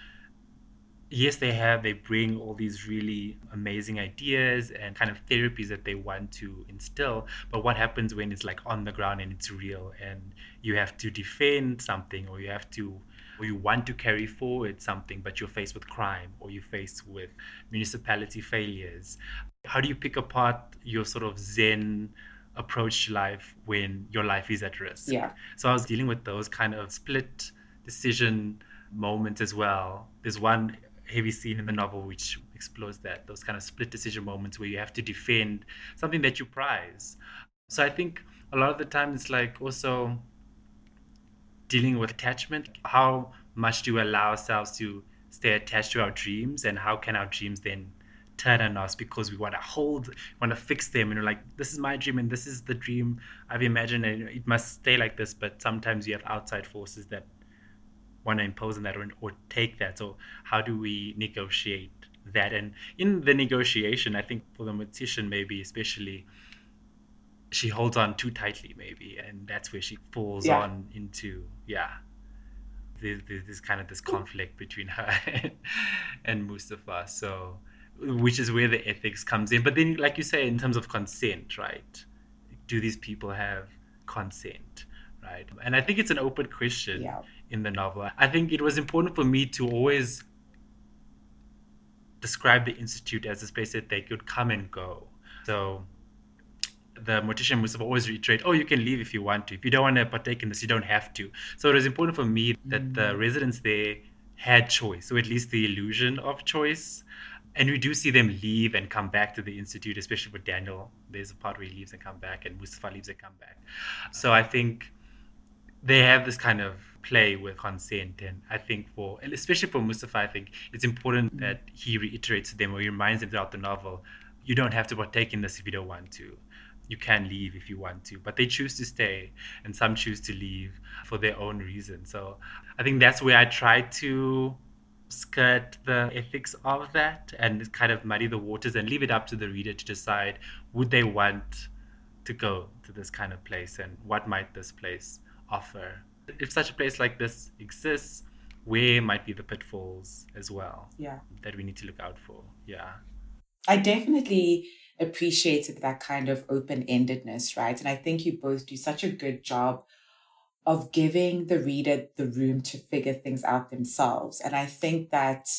yes, they have, they bring all these really amazing ideas and kind of therapies that they want to instill. But what happens when it's like on the ground and it's real and you have to defend something or you have to or you want to carry forward something, but you're faced with crime or you're faced with municipality failures. How do you pick apart your sort of Zen approach to life when your life is at risk. Yeah. So I was dealing with those kind of split decision moments as well. There's one heavy scene in the novel which explores that those kind of split decision moments where you have to defend something that you prize. So I think a lot of the time it's like also dealing with attachment. How much do we allow ourselves to stay attached to our dreams and how can our dreams then turn on us because we want to hold, want to fix them, and we're like, this is my dream and this is the dream I've imagined, and it must stay like this. But sometimes you have outside forces that want to impose on that or, or take that. So how do we negotiate that? And in the negotiation, I think for the mortician, maybe especially, she holds on too tightly, maybe, and that's where she falls yeah. on into yeah. There's, there's, kind of this conflict between her and, and Mustafa. So which is where the ethics comes in. But then, like you say, in terms of consent, right? Do these people have consent, right? And I think it's an open question Yeah. in the novel. I think it was important for me to always describe the institute as a space that they could come and go. So the mortician Mustafa always reiterate, oh, you can leave if you want to. If you don't want to partake in this, you don't have to. So it was important for me that the mm. residents there had choice, or at least the illusion of choice. And we do see them leave and come back to the institute, especially with Daniel. There's a part where he leaves and come back, and Mustafa leaves and come back. So I think they have this kind of play with consent and i think for especially for mustafa i think it's important mm. that he reiterates to them or he reminds them throughout the novel you don't have to partake in this if you don't want to you can leave if you want to but they choose to stay and some choose to leave for their own reason. So i think that's where i try to skirt the ethics of that and kind of muddy the waters and leave it up to the reader to decide would they want to go to this kind of place and what might this place offer? If such a place like this exists where might be the pitfalls as well Yeah. that we need to look out for? Yeah. I definitely appreciated that kind of open endedness, right? And I think you both do such a good job of giving the reader the room to figure things out themselves. And I think that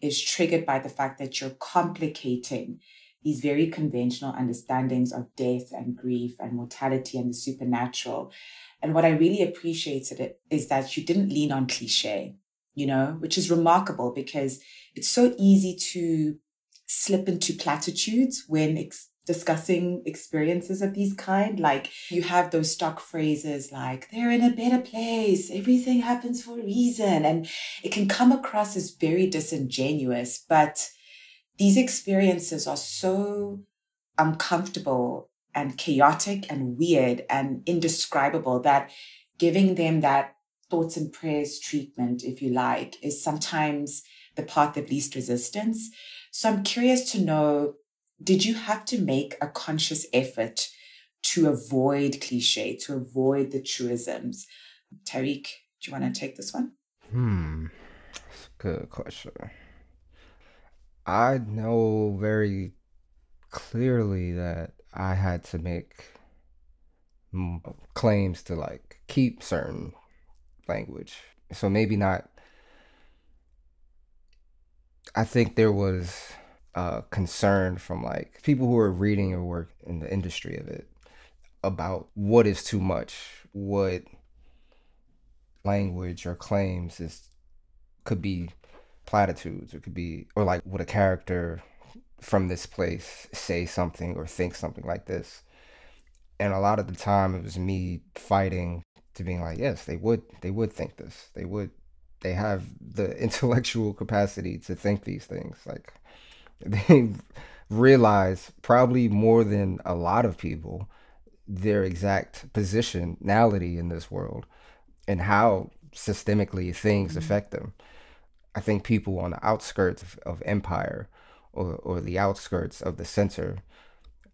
is triggered by the fact that you're complicating these very conventional understandings of death and grief and mortality and the supernatural. And what I really appreciated it is that you didn't lean on cliche, you know, which is remarkable because it's so easy to slip into platitudes when ex- discussing experiences of these kind. Like you have those stock phrases like, they're in a better place, everything happens for a reason. And it can come across as very disingenuous, but these experiences are so uncomfortable and chaotic and weird and indescribable that giving them that thoughts and prayers treatment, if you like, is sometimes the path of least resistance. So I'm curious to know did you have to make a conscious effort to avoid cliche, to avoid the truisms? Tyriek, do you want to take this one? Hmm. Good question. I know very clearly that I had to make claims to like keep certain language. So maybe not. I think there was uh, concern from like people who are reading your work in the industry of it about what is too much, what language or claims is could be platitudes or could be or like would a character from this place say something or think something like this. And a lot of the time it was me fighting to being like yes they would they would think this. They would they have the intellectual capacity to think these things like they realize probably more than a lot of people their exact positionality in this world and how systemically things mm-hmm. affect them. I think people on the outskirts of, of empire or, or the outskirts of the center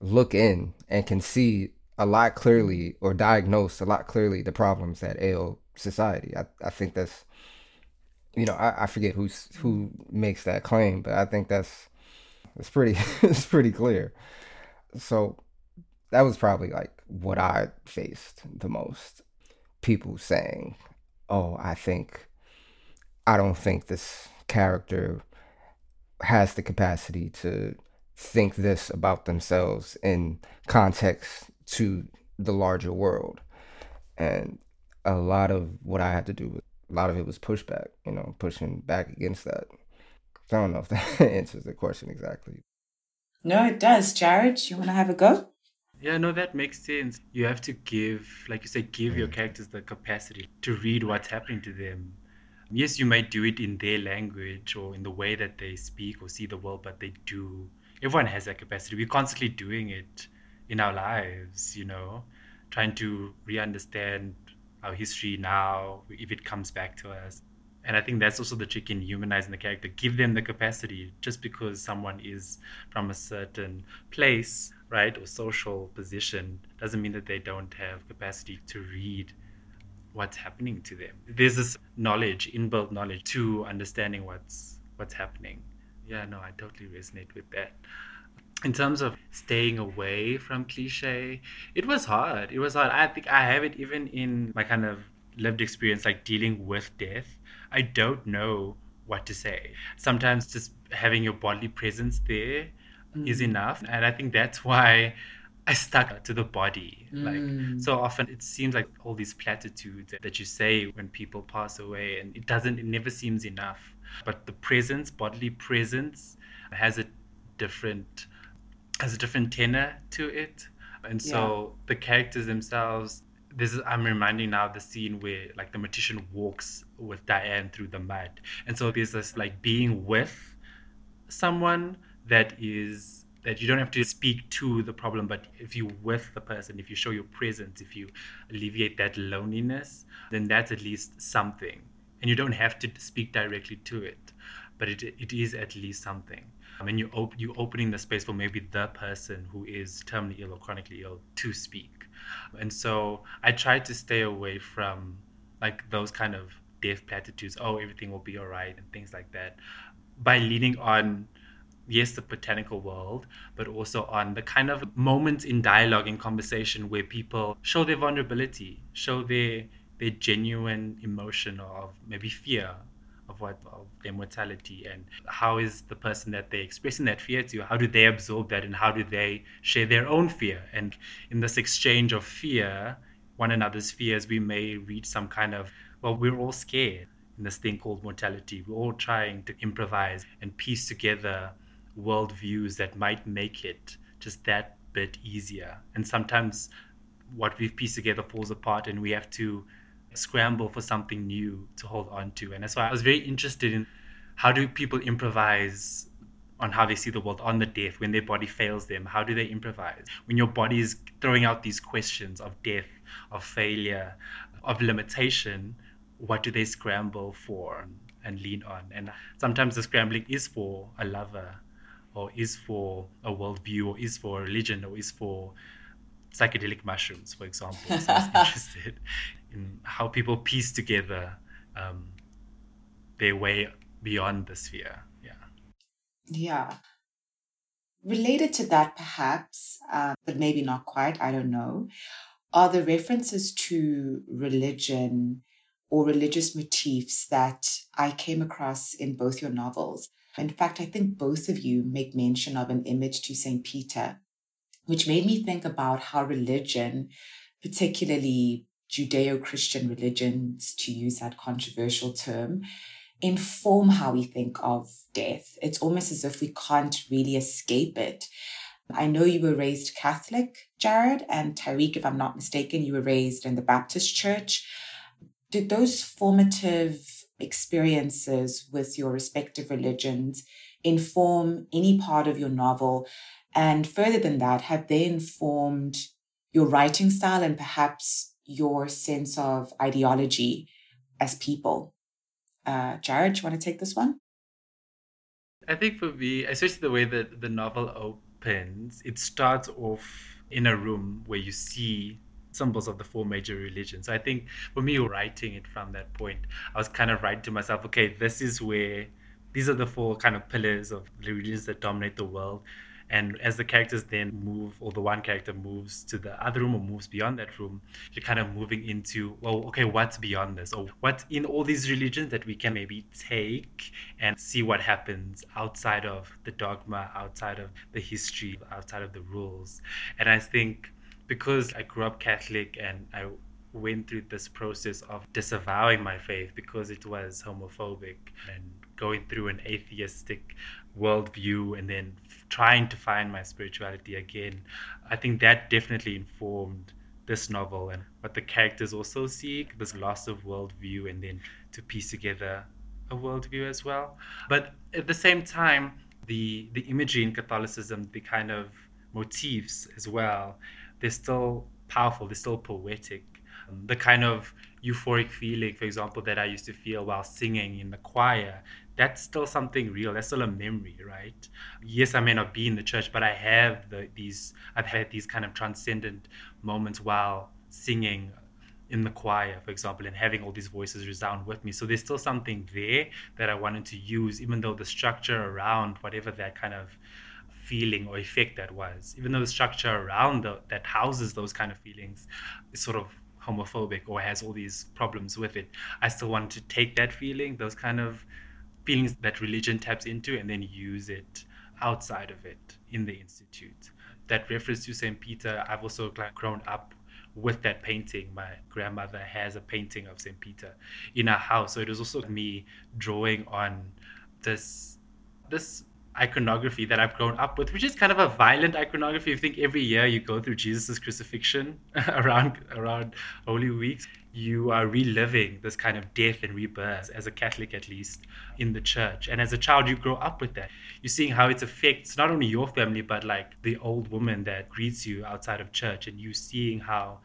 look in and can see a lot clearly or diagnose a lot clearly the problems that ail society. I, I think that's you know, I, I forget who's who mm-hmm. makes that claim, but I think that's it's pretty it's pretty clear. So that was probably like what I faced the most. People saying, "Oh, I think I don't think this character has the capacity to think this about themselves in context to the larger world." And a lot of what I had to do with a lot of it was pushback, you know, pushing back against that. I don't know if that answers the question exactly. No, it does. Jarred, you want to have a go? Yeah, no, that makes sense. You have to give, like you said, give your mm. characters the capacity to read what's happening to them. Yes, you might do it in their language or in the way that they speak or see the world, but they do. Everyone has that capacity. We're constantly doing it in our lives, you know, trying to re understand our history now if it comes back to us. And I think that's also the trick in humanizing the character. Give them the capacity. Just because someone is from a certain place, right, or social position, doesn't mean that they don't have capacity to read what's happening to them. There's this knowledge, inbuilt knowledge to understanding what's what's happening. Yeah, no, I totally resonate with that. In terms of staying away from cliche, it was hard. It was hard. I think I have it even in my kind of lived experience, like dealing with death. I don't know what to say. Sometimes just having your bodily presence there mm. is enough. And I think that's why I stuck to the body. Mm. Like so often it seems like all these platitudes that you say when people pass away and it doesn't it never seems enough. But the presence, bodily presence has a different has a different tenor to it. And so yeah. the characters themselves this is I'm reminding now the scene where like the magician walks with Diane through the mud. And so there's this like being with someone that is that you don't have to speak to the problem, but if you're with the person, if you show your presence, if you alleviate that loneliness, then that's at least something. And you don't have to speak directly to it, but it, it is at least something. I mean, you op- you opening the space for maybe the person who is terminally ill or chronically ill to speak. And so I try to stay away from like those kind of death platitudes. Oh, everything will be all right and things like that. By leaning on yes, the botanical world, but also on the kind of moments in dialogue and conversation where people show their vulnerability, show their their genuine emotion of maybe fear what of their mortality and how is the person that they're expressing that fear to how do they absorb that and how do they share their own fear and in this exchange of fear one another's fears we may reach some kind of well we're all scared in this thing called mortality we're all trying to improvise and piece together worldviews that might make it just that bit easier. And sometimes what we've pieced together falls apart and we have to scramble for something new to hold on to. And that's why I was very interested in how do people improvise on how they see the world on the death when their body fails them how do they improvise when your body is throwing out these questions of death of failure of limitation what do they scramble for and lean on and sometimes the scrambling is for a lover or is for a worldview or is for a religion or is for psychedelic mushrooms, for example. So I was interested in how people piece together um, their way beyond the sphere. Yeah. Yeah. Related to that, perhaps, uh, but maybe not quite, I don't know, are the references to religion or religious motifs that I came across in both your novels. In fact, I think both of you make mention of an image to St. Peter, which made me think about how religion, particularly Judeo Christian religions, to use that controversial term, inform how we think of death. It's almost as if we can't really escape it. I know you were raised Catholic, Jarred, and Tyriek, if I'm not mistaken, you were raised in the Baptist church. Did those formative experiences with your respective religions inform any part of your novel? And further than that, have they informed your writing style and perhaps your sense of ideology as people? Uh, Jarred, you want to take this one? I think for me, especially the way that the novel opens, it starts off in a room where you see symbols of the four major religions. So I think for me, writing it from that point, I was kind of writing to myself, okay, this is where these are the four kind of pillars of the religions that dominate the world. And as the characters then move, or the one character moves to the other room or moves beyond that room, you're kind of moving into, well, okay, what's beyond this? Or what's in all these religions that we can maybe take and see what happens outside of the dogma, outside of the history, outside of the rules. And I think because I grew up Catholic and I went through this process of disavowing my faith because it was homophobic and going through an atheistic worldview and then trying to find my spirituality again. I think that definitely informed this novel and what the characters also seek this loss of worldview and then to piece together a worldview as well. But at the same time, the the imagery in Catholicism, the kind of motifs as well, they're still powerful, they're still poetic. The kind of euphoric feeling, for example, that I used to feel while singing in the choir, that's still something real. That's still a memory, right? Yes, I may not be in the church, but I have the, these. I've had these kind of transcendent moments while singing in the choir, for example, and having all these voices resound with me. So there's still something there that I wanted to use, even though the structure around whatever that kind of feeling or effect that was, even though the structure around the, that houses those kind of feelings is sort of homophobic or has all these problems with it, I still wanted to take that feeling, those kind of feelings that religion taps into, and then use it outside of it in the institute. That reference to St. Peter, I've also grown up with that painting. My grandmother has a painting of St. Peter in our house. So it was also me drawing on this this iconography that I've grown up with, which is kind of a violent iconography. You think every year you go through Jesus' crucifixion around around Holy Weeks, you are reliving this kind of death and rebirth as a Catholic at least in the church. And as a child you grow up with that. You're seeing how it affects not only your family but like the old woman that greets you outside of church and you seeing how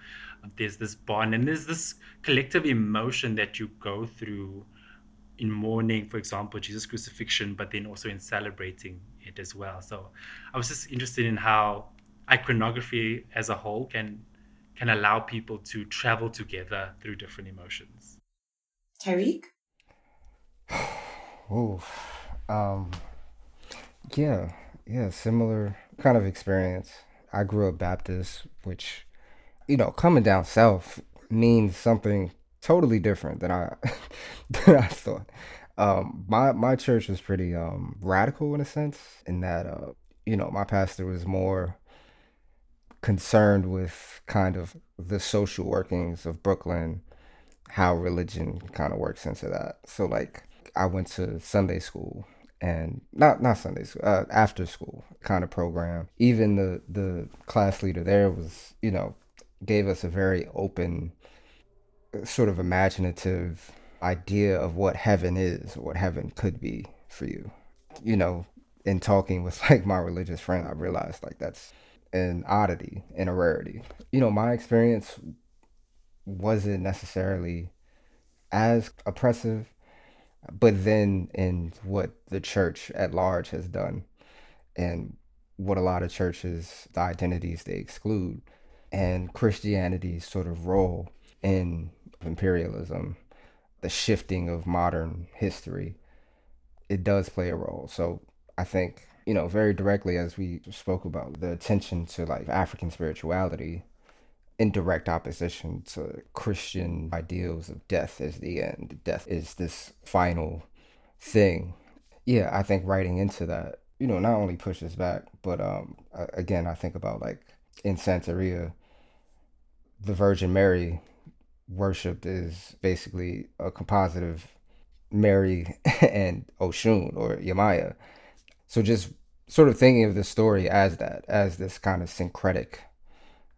there's this bond and there's this collective emotion that you go through in mourning, for example, Jesus' crucifixion, but then also in celebrating it as well. So I was just interested in how iconography as a whole can can allow people to travel together through different emotions. Tyriek? Ooh, um, yeah, yeah, similar kind of experience. I grew up Baptist, which, you know, coming down south means something totally different than I than I thought. Um, my my church was pretty um, radical in a sense, in that uh, you know my pastor was more concerned with kind of the social workings of Brooklyn, how religion kind of works into that. So like I went to Sunday school and not not Sunday school, uh, after school kind of program. Even the the class leader there was you know gave us a very open sort of imaginative idea of what heaven is, or what heaven could be for you. You know, in talking with like my religious friend, I realized like that's an oddity and a rarity. You know, my experience wasn't necessarily as oppressive, but then in what the church at large has done and what a lot of churches, the identities they exclude, and Christianity's sort of role in imperialism, the shifting of modern history, it does play a role. So I think, you know, very directly as we spoke about the attention to like African spirituality in direct opposition to Christian ideals of death as the end. Death is this final thing. Yeah, I think writing into that, you know, not only pushes back, but um again, I think about like in Santeria, the Virgin Mary worshipped is basically a composite of Mary and Oshun or Yemaya. So just sort of thinking of the story as that, as this kind of syncretic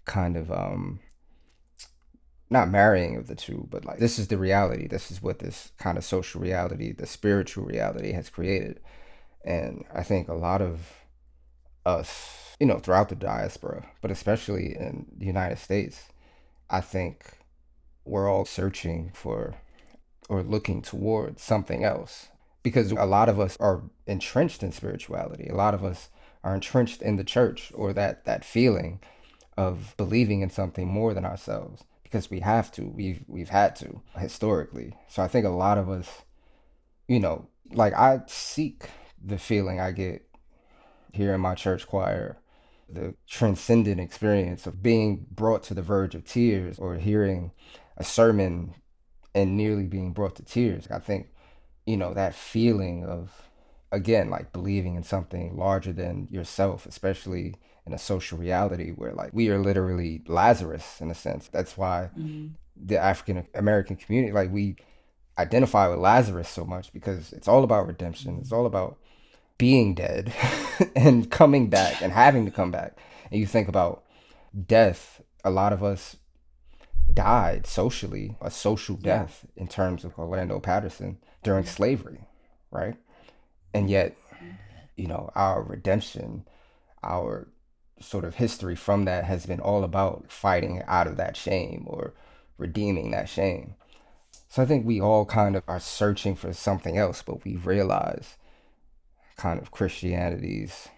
kind of um not marrying of the two, but like this is the reality. This is what this kind of social reality, the spiritual reality has created. And I think a lot of us, you know, throughout the diaspora, but especially in the United States, I think we're all searching for or looking towards something else. Because a lot of us are entrenched in spirituality. A lot of us are entrenched in the church or that that feeling of believing in something more than ourselves because we have to. We've we've had to historically. So i think a lot of us you know like i seek the feeling i get here in my church choir the transcendent experience of being brought to the verge of tears or hearing a sermon and nearly being brought to tears. I think, you know, that feeling of, again, like believing in something larger than yourself, especially in a social reality where, like, we are literally Lazarus in a sense. That's why mm-hmm. the African American community, like, we identify with Lazarus so much because it's all about redemption. It's all about being dead and coming back and having to come back. And you think about death, a lot of us died socially, a social death yeah. in terms of Orlando Patterson during slavery, right? And yet, you know, our redemption, our sort of history from that has been all about fighting out of that shame or redeeming that shame. So I think we all kind of are searching for something else, but we realize kind of Christianity's,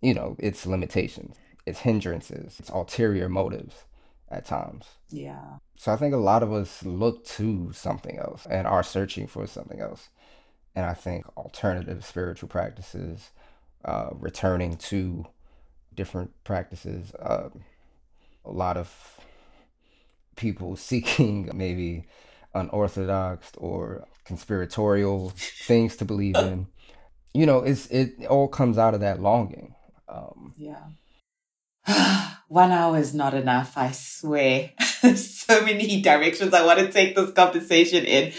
you know, its limitations, its hindrances, its ulterior motives at times. Yeah. So I think a lot of us look to something else and are searching for something else. And I think alternative spiritual practices, uh, returning to different practices, uh, a lot of people seeking maybe unorthodox or conspiratorial things to believe in. You know, it's it all comes out of that longing. Um, yeah. One hour is not enough, I swear. so many directions I want to take this conversation in.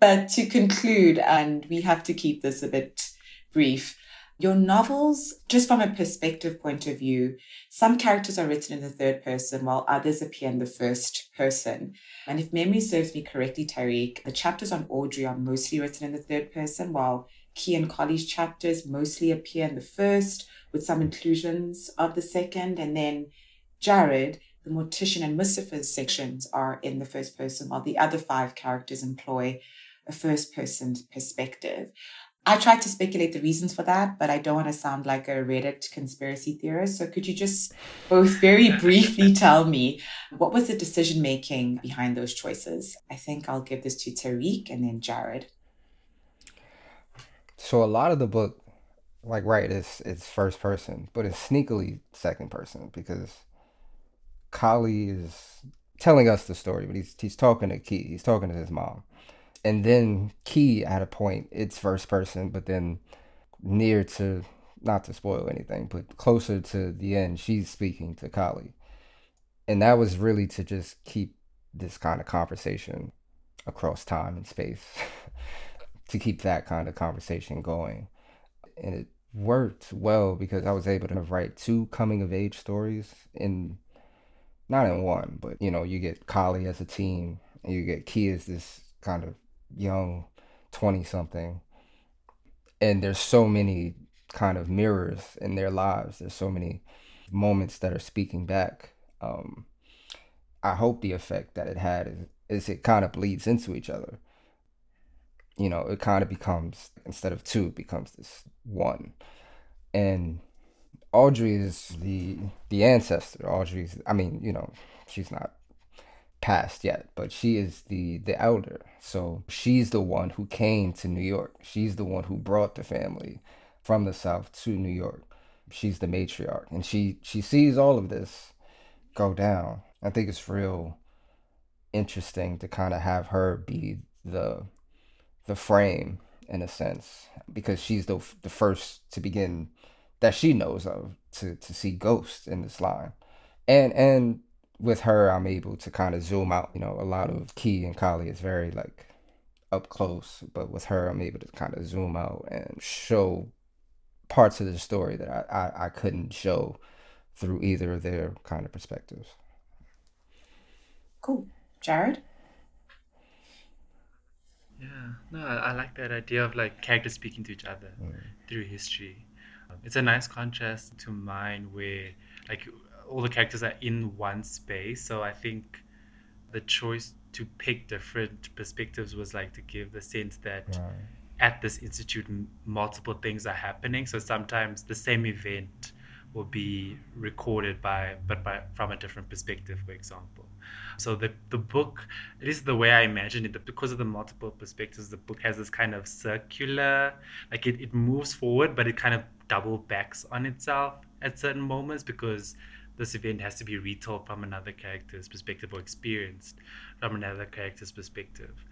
But to conclude, and we have to keep this a bit brief, your novels, just from a perspective point of view, some characters are written in the third person while others appear in the first person. And if memory serves me correctly, Tyriek, the chapters on Audrey are mostly written in the third person, while Key and Collie's chapters mostly appear in the first, with some inclusions of the second. And then Jarred, the mortician and Mustafa's sections are in the first person, while the other five characters employ a first person perspective. I tried to speculate the reasons for that, but I don't want to sound like a Reddit conspiracy theorist. So could you just both very briefly tell me what was the decision making behind those choices? I think I'll give this to Tyriek and then Jarred. So a lot of the book, like right, it's it's first person, but it's sneakily second person because Kali is telling us the story, but he's he's talking to Key, he's talking to his mom and then Key at a point it's first person, but then near to not to spoil anything, but closer to the end, she's speaking to Kali. And that was really to just keep this kind of conversation across time and space, to keep that kind of conversation going. And it worked well because I was able to write two coming of age stories in not in one, but you know, you get Kali as a team and you get as this kind of young 20 something and there's so many kind of mirrors in their lives. There's so many moments that are speaking back. Um, i hope the effect that it had is, is it kind of bleeds into each other you know it kind of becomes instead of two it becomes this one and audrey is the the ancestor audrey's i mean you know she's not passed yet, but she is the the elder. So she's the one who came to New York. She's the one who brought the family from the south to New York. She's the matriarch and she she sees all of this go down. I think it's real interesting to kind of have her be the the frame in a sense because she's the the first to begin that she knows of to to see ghosts in this line. And and with her, I'm able to kind of zoom out. You know, a lot of Key and Kali is very like up close, but with her, I'm able to kind of zoom out and show parts of the story that I, I, I couldn't show through either of their kind of perspectives. Cool. Jarred? Yeah, no, I, I like that idea of like characters speaking to each other mm. through history. Um, it's a nice contrast to mine where like all the characters are in one space. So I think the choice to pick different perspectives was like to give the sense that right. at this institute multiple things are happening. So sometimes the same event will be recorded by but by from a different perspective, for example. So the the book, it is the way I imagine it, because of the multiple perspectives, the book has this kind of circular, like it, it moves forward, but it kind of double backs on itself at certain moments because this event has to be retold from another character's perspective or experienced from another character's perspective.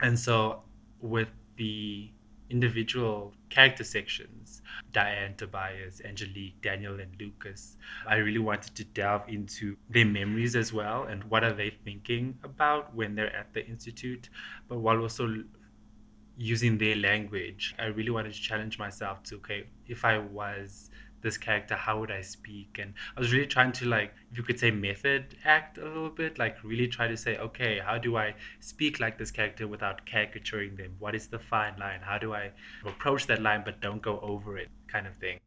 And so with the individual character sections Diane, Tobias, Angelique, Daniel, and Lucas. I really wanted to delve into their memories as well and what are they thinking about when they're at the Institute, but while also using their language. I really wanted to challenge myself to okay, if I was this character how would i speak? And i was really trying to like if you could say method act a little bit like really try to say okay how do i speak like this character without caricaturing them? What is the fine line? How do i approach that line but don't go over it kind of thing?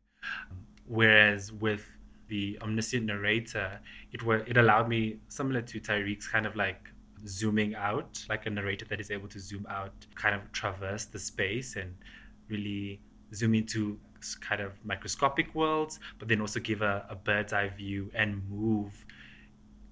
Whereas with the omniscient narrator it were it allowed me similar to Tyriek's kind of like zooming out like a narrator that is able to zoom out kind of traverse the space and really zoom into kind of microscopic worlds, but then also give a, a bird's eye view and move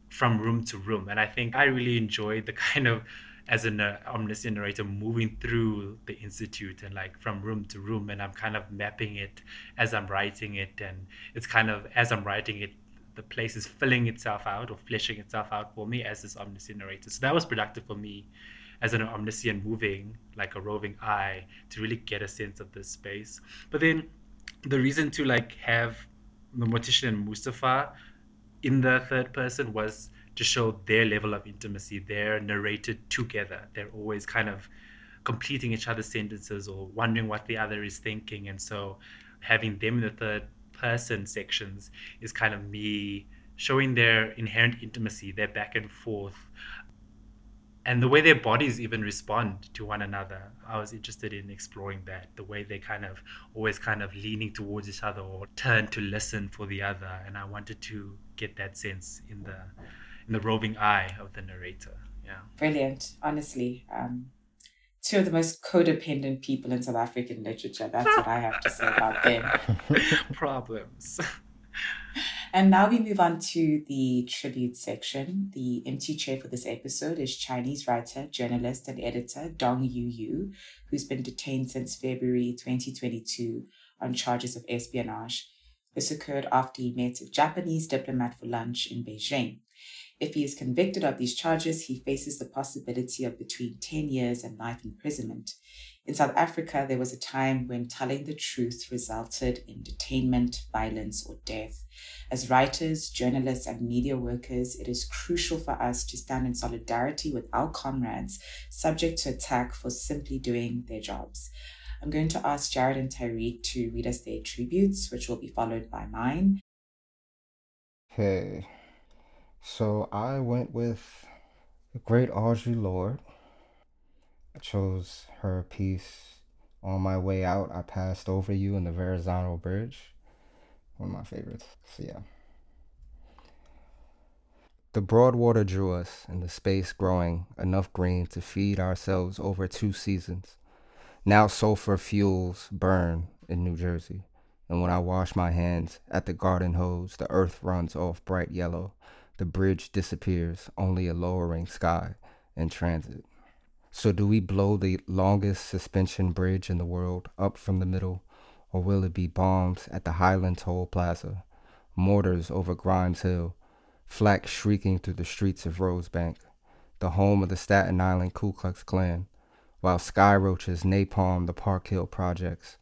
from room to room. And I think I really enjoyed the kind of as an uh, omniscient narrator moving through the institute and like from room to room. And i'm kind of mapping it as i'm writing it. And it's kind of as i'm writing it the place is filling itself out or fleshing itself out for me as this omniscient narrator. So that was productive for me as an omniscient moving like a roving eye to really get a sense of this space but then the reason to like have the mortician and mustafa in the third person was to show their level of intimacy. They're narrated together. They're always kind of completing each other's sentences or wondering what the other is thinking. And so having them in the third person sections is kind of me showing their inherent intimacy, their back and forth, and the way their bodies even respond to one another. I was interested in exploring that, the way they kind of always kind of leaning towards each other or turn to listen for the other. And I wanted to get that sense in the in the roving eye of the narrator. Yeah. Brilliant. Honestly, um, two of the most codependent people in South African literature. That's what I have to say about them. Problems. And now we move on to the tribute section. The empty chair for this episode is Chinese writer, journalist, and editor Dong Yuyu, who's been detained since February 2022 on charges of espionage. This occurred after he met a Japanese diplomat for lunch in Beijing. If he is convicted of these charges, he faces the possibility of between 10 years and life imprisonment. In South Africa, there was a time when telling the truth resulted in detainment, violence, or death. As writers, journalists, and media workers, it is crucial for us to stand in solidarity with our comrades subject to attack for simply doing their jobs. I'm going to ask Jarred and Tyriek to read us their tributes, which will be followed by mine. Okay. So I went with the great Audre Lorde. Chose her piece on my way out. I passed over you in the Verrazano Bridge. One of my favorites. So yeah. The broad water drew us, and the space growing enough green to feed ourselves over two seasons. Now sulfur fuels burn in New Jersey, and when I wash my hands at the garden hose, the earth runs off bright yellow the bridge disappears, only a lowering sky in transit. So, do we blow the longest suspension bridge in the world up from the middle, or will it be bombs at the Highland Toll Plaza, mortars over Grimes Hill, flak shrieking through the streets of Rosebank, the home of the Staten Island Ku Klux Klan, while sky roaches napalm the Park Hill projects?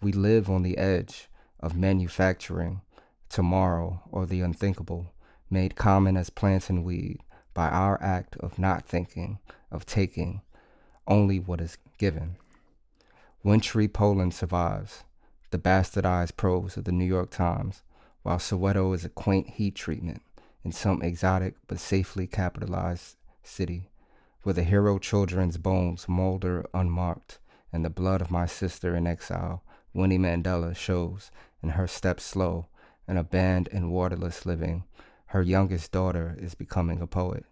We live on the edge of manufacturing tomorrow or the unthinkable made common as plants and weed by our act of not thinking, of taking only what is given. Wintry Poland survives, the bastardized prose of the New York Times, while Soweto is a quaint heat treatment in some exotic but safely capitalized city, where the hero children's bones molder unmarked, and the blood of my sister in exile, Winnie Mandela, shows in her steps slow, and a band in waterless living, her youngest daughter is becoming a poet.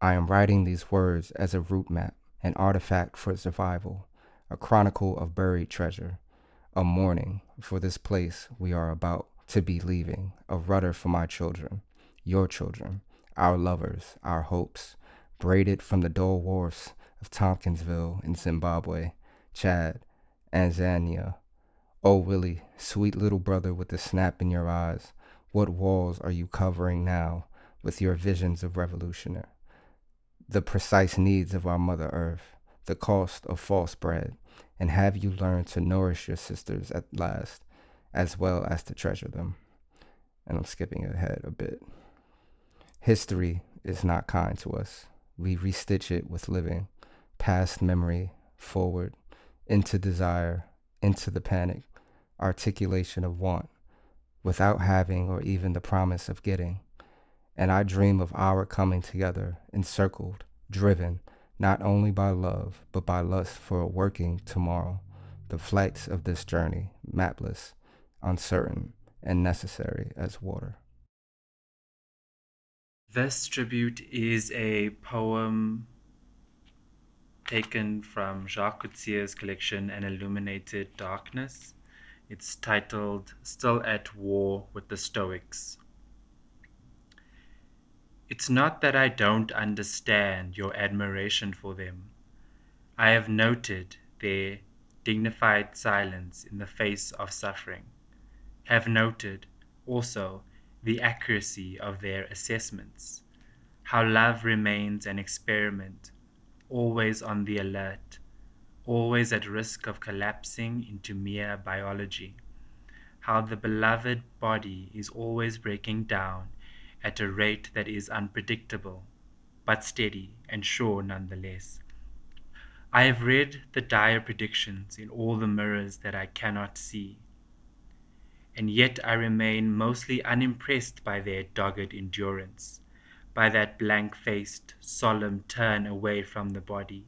I am writing these words as a route map, an artifact for survival, a chronicle of buried treasure, a mourning for this place we are about to be leaving, a rudder for my children, your children, our lovers, our hopes, braided from the dull wharfs of Tompkinsville in Zimbabwe, Chad, Tanzania. Oh, Willie, sweet little brother with the snap in your eyes, what walls are you covering now with your visions of revolutionary? The precise needs of our Mother Earth, the cost of false bread, and have you learned to nourish your sisters at last, as well as to treasure them? And I'm skipping ahead a bit. History is not kind to us. We restitch it with living, past memory, forward, into desire, into the panic, articulation of want, without having or even the promise of getting. And I dream of our coming together, encircled, driven, not only by love, but by lust for a working tomorrow. The flights of this journey, mapless, uncertain, and necessary as water. This tribute is a poem taken from Jacques Couture's collection An Illuminated Darkness. It's titled Still at War with the Stoics. It's not that I don't understand your admiration for them. I have noted their dignified silence in the face of suffering, have noted also the accuracy of their assessments, how love remains an experiment, always on the alert, always at risk of collapsing into mere biology, how the beloved body is always breaking down at a rate that is unpredictable, but steady and sure nonetheless. I have read the dire predictions in all the mirrors that I cannot see, and yet I remain mostly unimpressed by their dogged endurance, by that blank faced, solemn turn away from the body,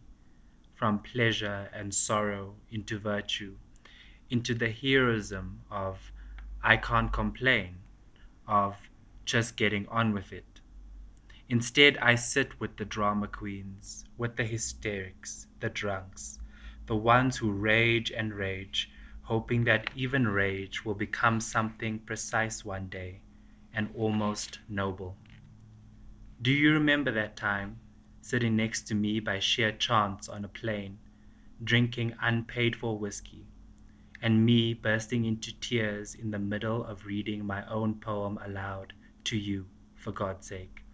from pleasure and sorrow into virtue, into the heroism of I can't complain, of just getting on with it. Instead, I sit with the drama queens, with the hysterics, the drunks, the ones who rage and rage, hoping that even rage will become something precise one day and almost noble. Do you remember that time, sitting next to me by sheer chance on a plane, drinking unpaid for whiskey, and me bursting into tears in the middle of reading my own poem aloud to you, for God's sake?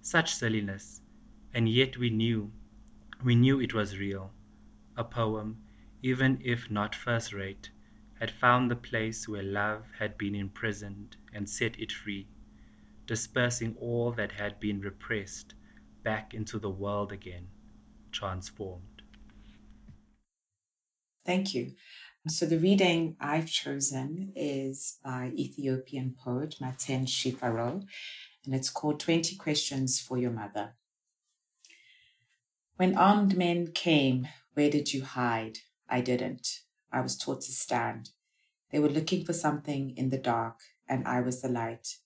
Such silliness, and yet we knew, we knew it was real. A poem, even if not first rate, had found the place where love had been imprisoned and set it free, dispersing all that had been repressed back into the world again, transformed. Thank you. So, the reading I've chosen is by Ethiopian poet Mahtem Shiferraw, and it's called 20 Questions for Your Mother. When armed men came, where did you hide? I didn't. I was taught to stand. They were looking for something in the dark, and I was the light.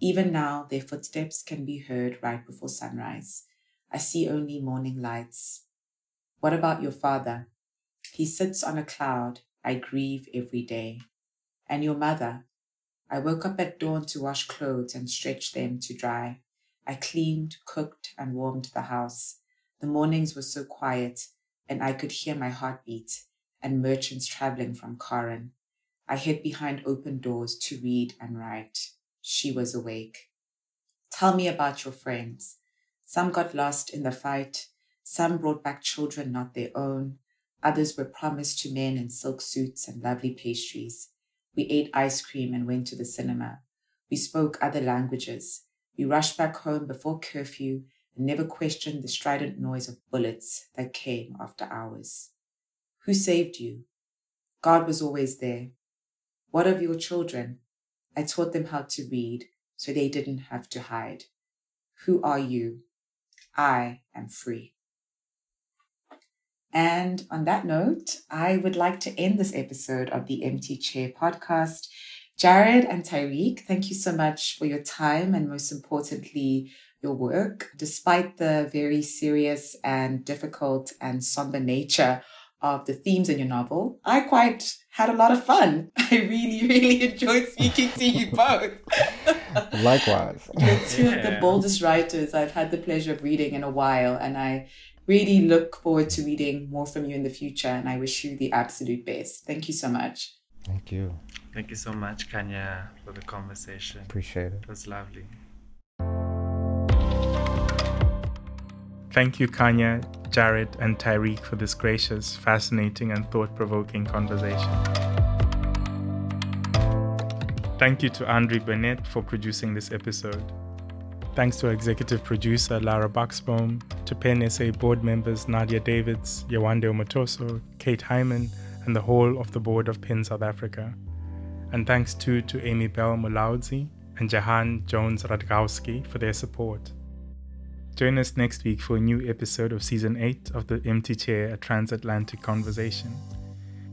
Even now, their footsteps can be heard right before sunrise. I see only morning lights. What about your father? He sits on a cloud. I grieve every day. And your mother? I woke up at dawn to wash clothes and stretch them to dry. I cleaned, cooked, and warmed the house. The mornings were so quiet, and I could hear my heartbeat and merchants traveling from Karen. I hid behind open doors to read and write. She was awake. Tell me about your friends. Some got lost in the fight. Some brought back children not their own. Others were promised to men in silk suits and lovely pastries. We ate ice cream and went to the cinema. We spoke other languages. We rushed back home before curfew and never questioned the strident noise of bullets that came after hours. Who saved you? God was always there. What of your children? I taught them how to read so they didn't have to hide. Who are you? I am free. And on that note, I would like to end this episode of the Empty Chair podcast. Jarred and Tyriek, thank you so much for your time and most importantly, your work. Despite the very serious and difficult and somber nature of the themes in your novel, I quite had a lot of fun. I really, really enjoyed speaking to you both. Likewise. You're two of the boldest writers I've had the pleasure of reading in a while, and I really look forward to reading more from you in the future. And I wish you the absolute best. Thank you so much. Thank you. Thank you so much, Khanya, for the conversation. Appreciate it. It was lovely. Thank you, Khanya, Jarred, and Tyriek for this gracious, fascinating, and thought provoking conversation. Thank you to Andre Burnett for producing this episode. Thanks to executive producer Lara Buxbaum, to PEN SA board members Nadia Davids, Yewande Omotoso, Kate Hyman, and the whole of the board of PEN South Africa. And thanks too to Amy Bell Mulaudzi and Jahan Jones Radkowski for their support. Join us next week for a new episode of Season 8 of the Empty Chair, a transatlantic conversation.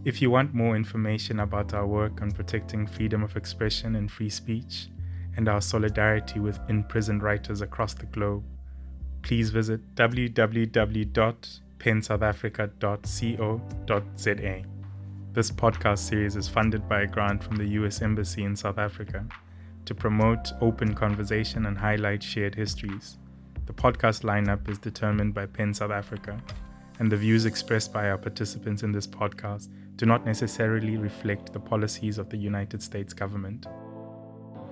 If you want more information about our work on protecting freedom of expression and free speech, and our solidarity with imprisoned writers across the globe, please visit www.pensouthafrica.co.za. This podcast series is funded by a grant from the US Embassy in South Africa. to promote open conversation and highlight shared histories. The podcast lineup is determined by PEN South Africa, and the views expressed by our participants in this podcast do not necessarily reflect the policies of the United States government.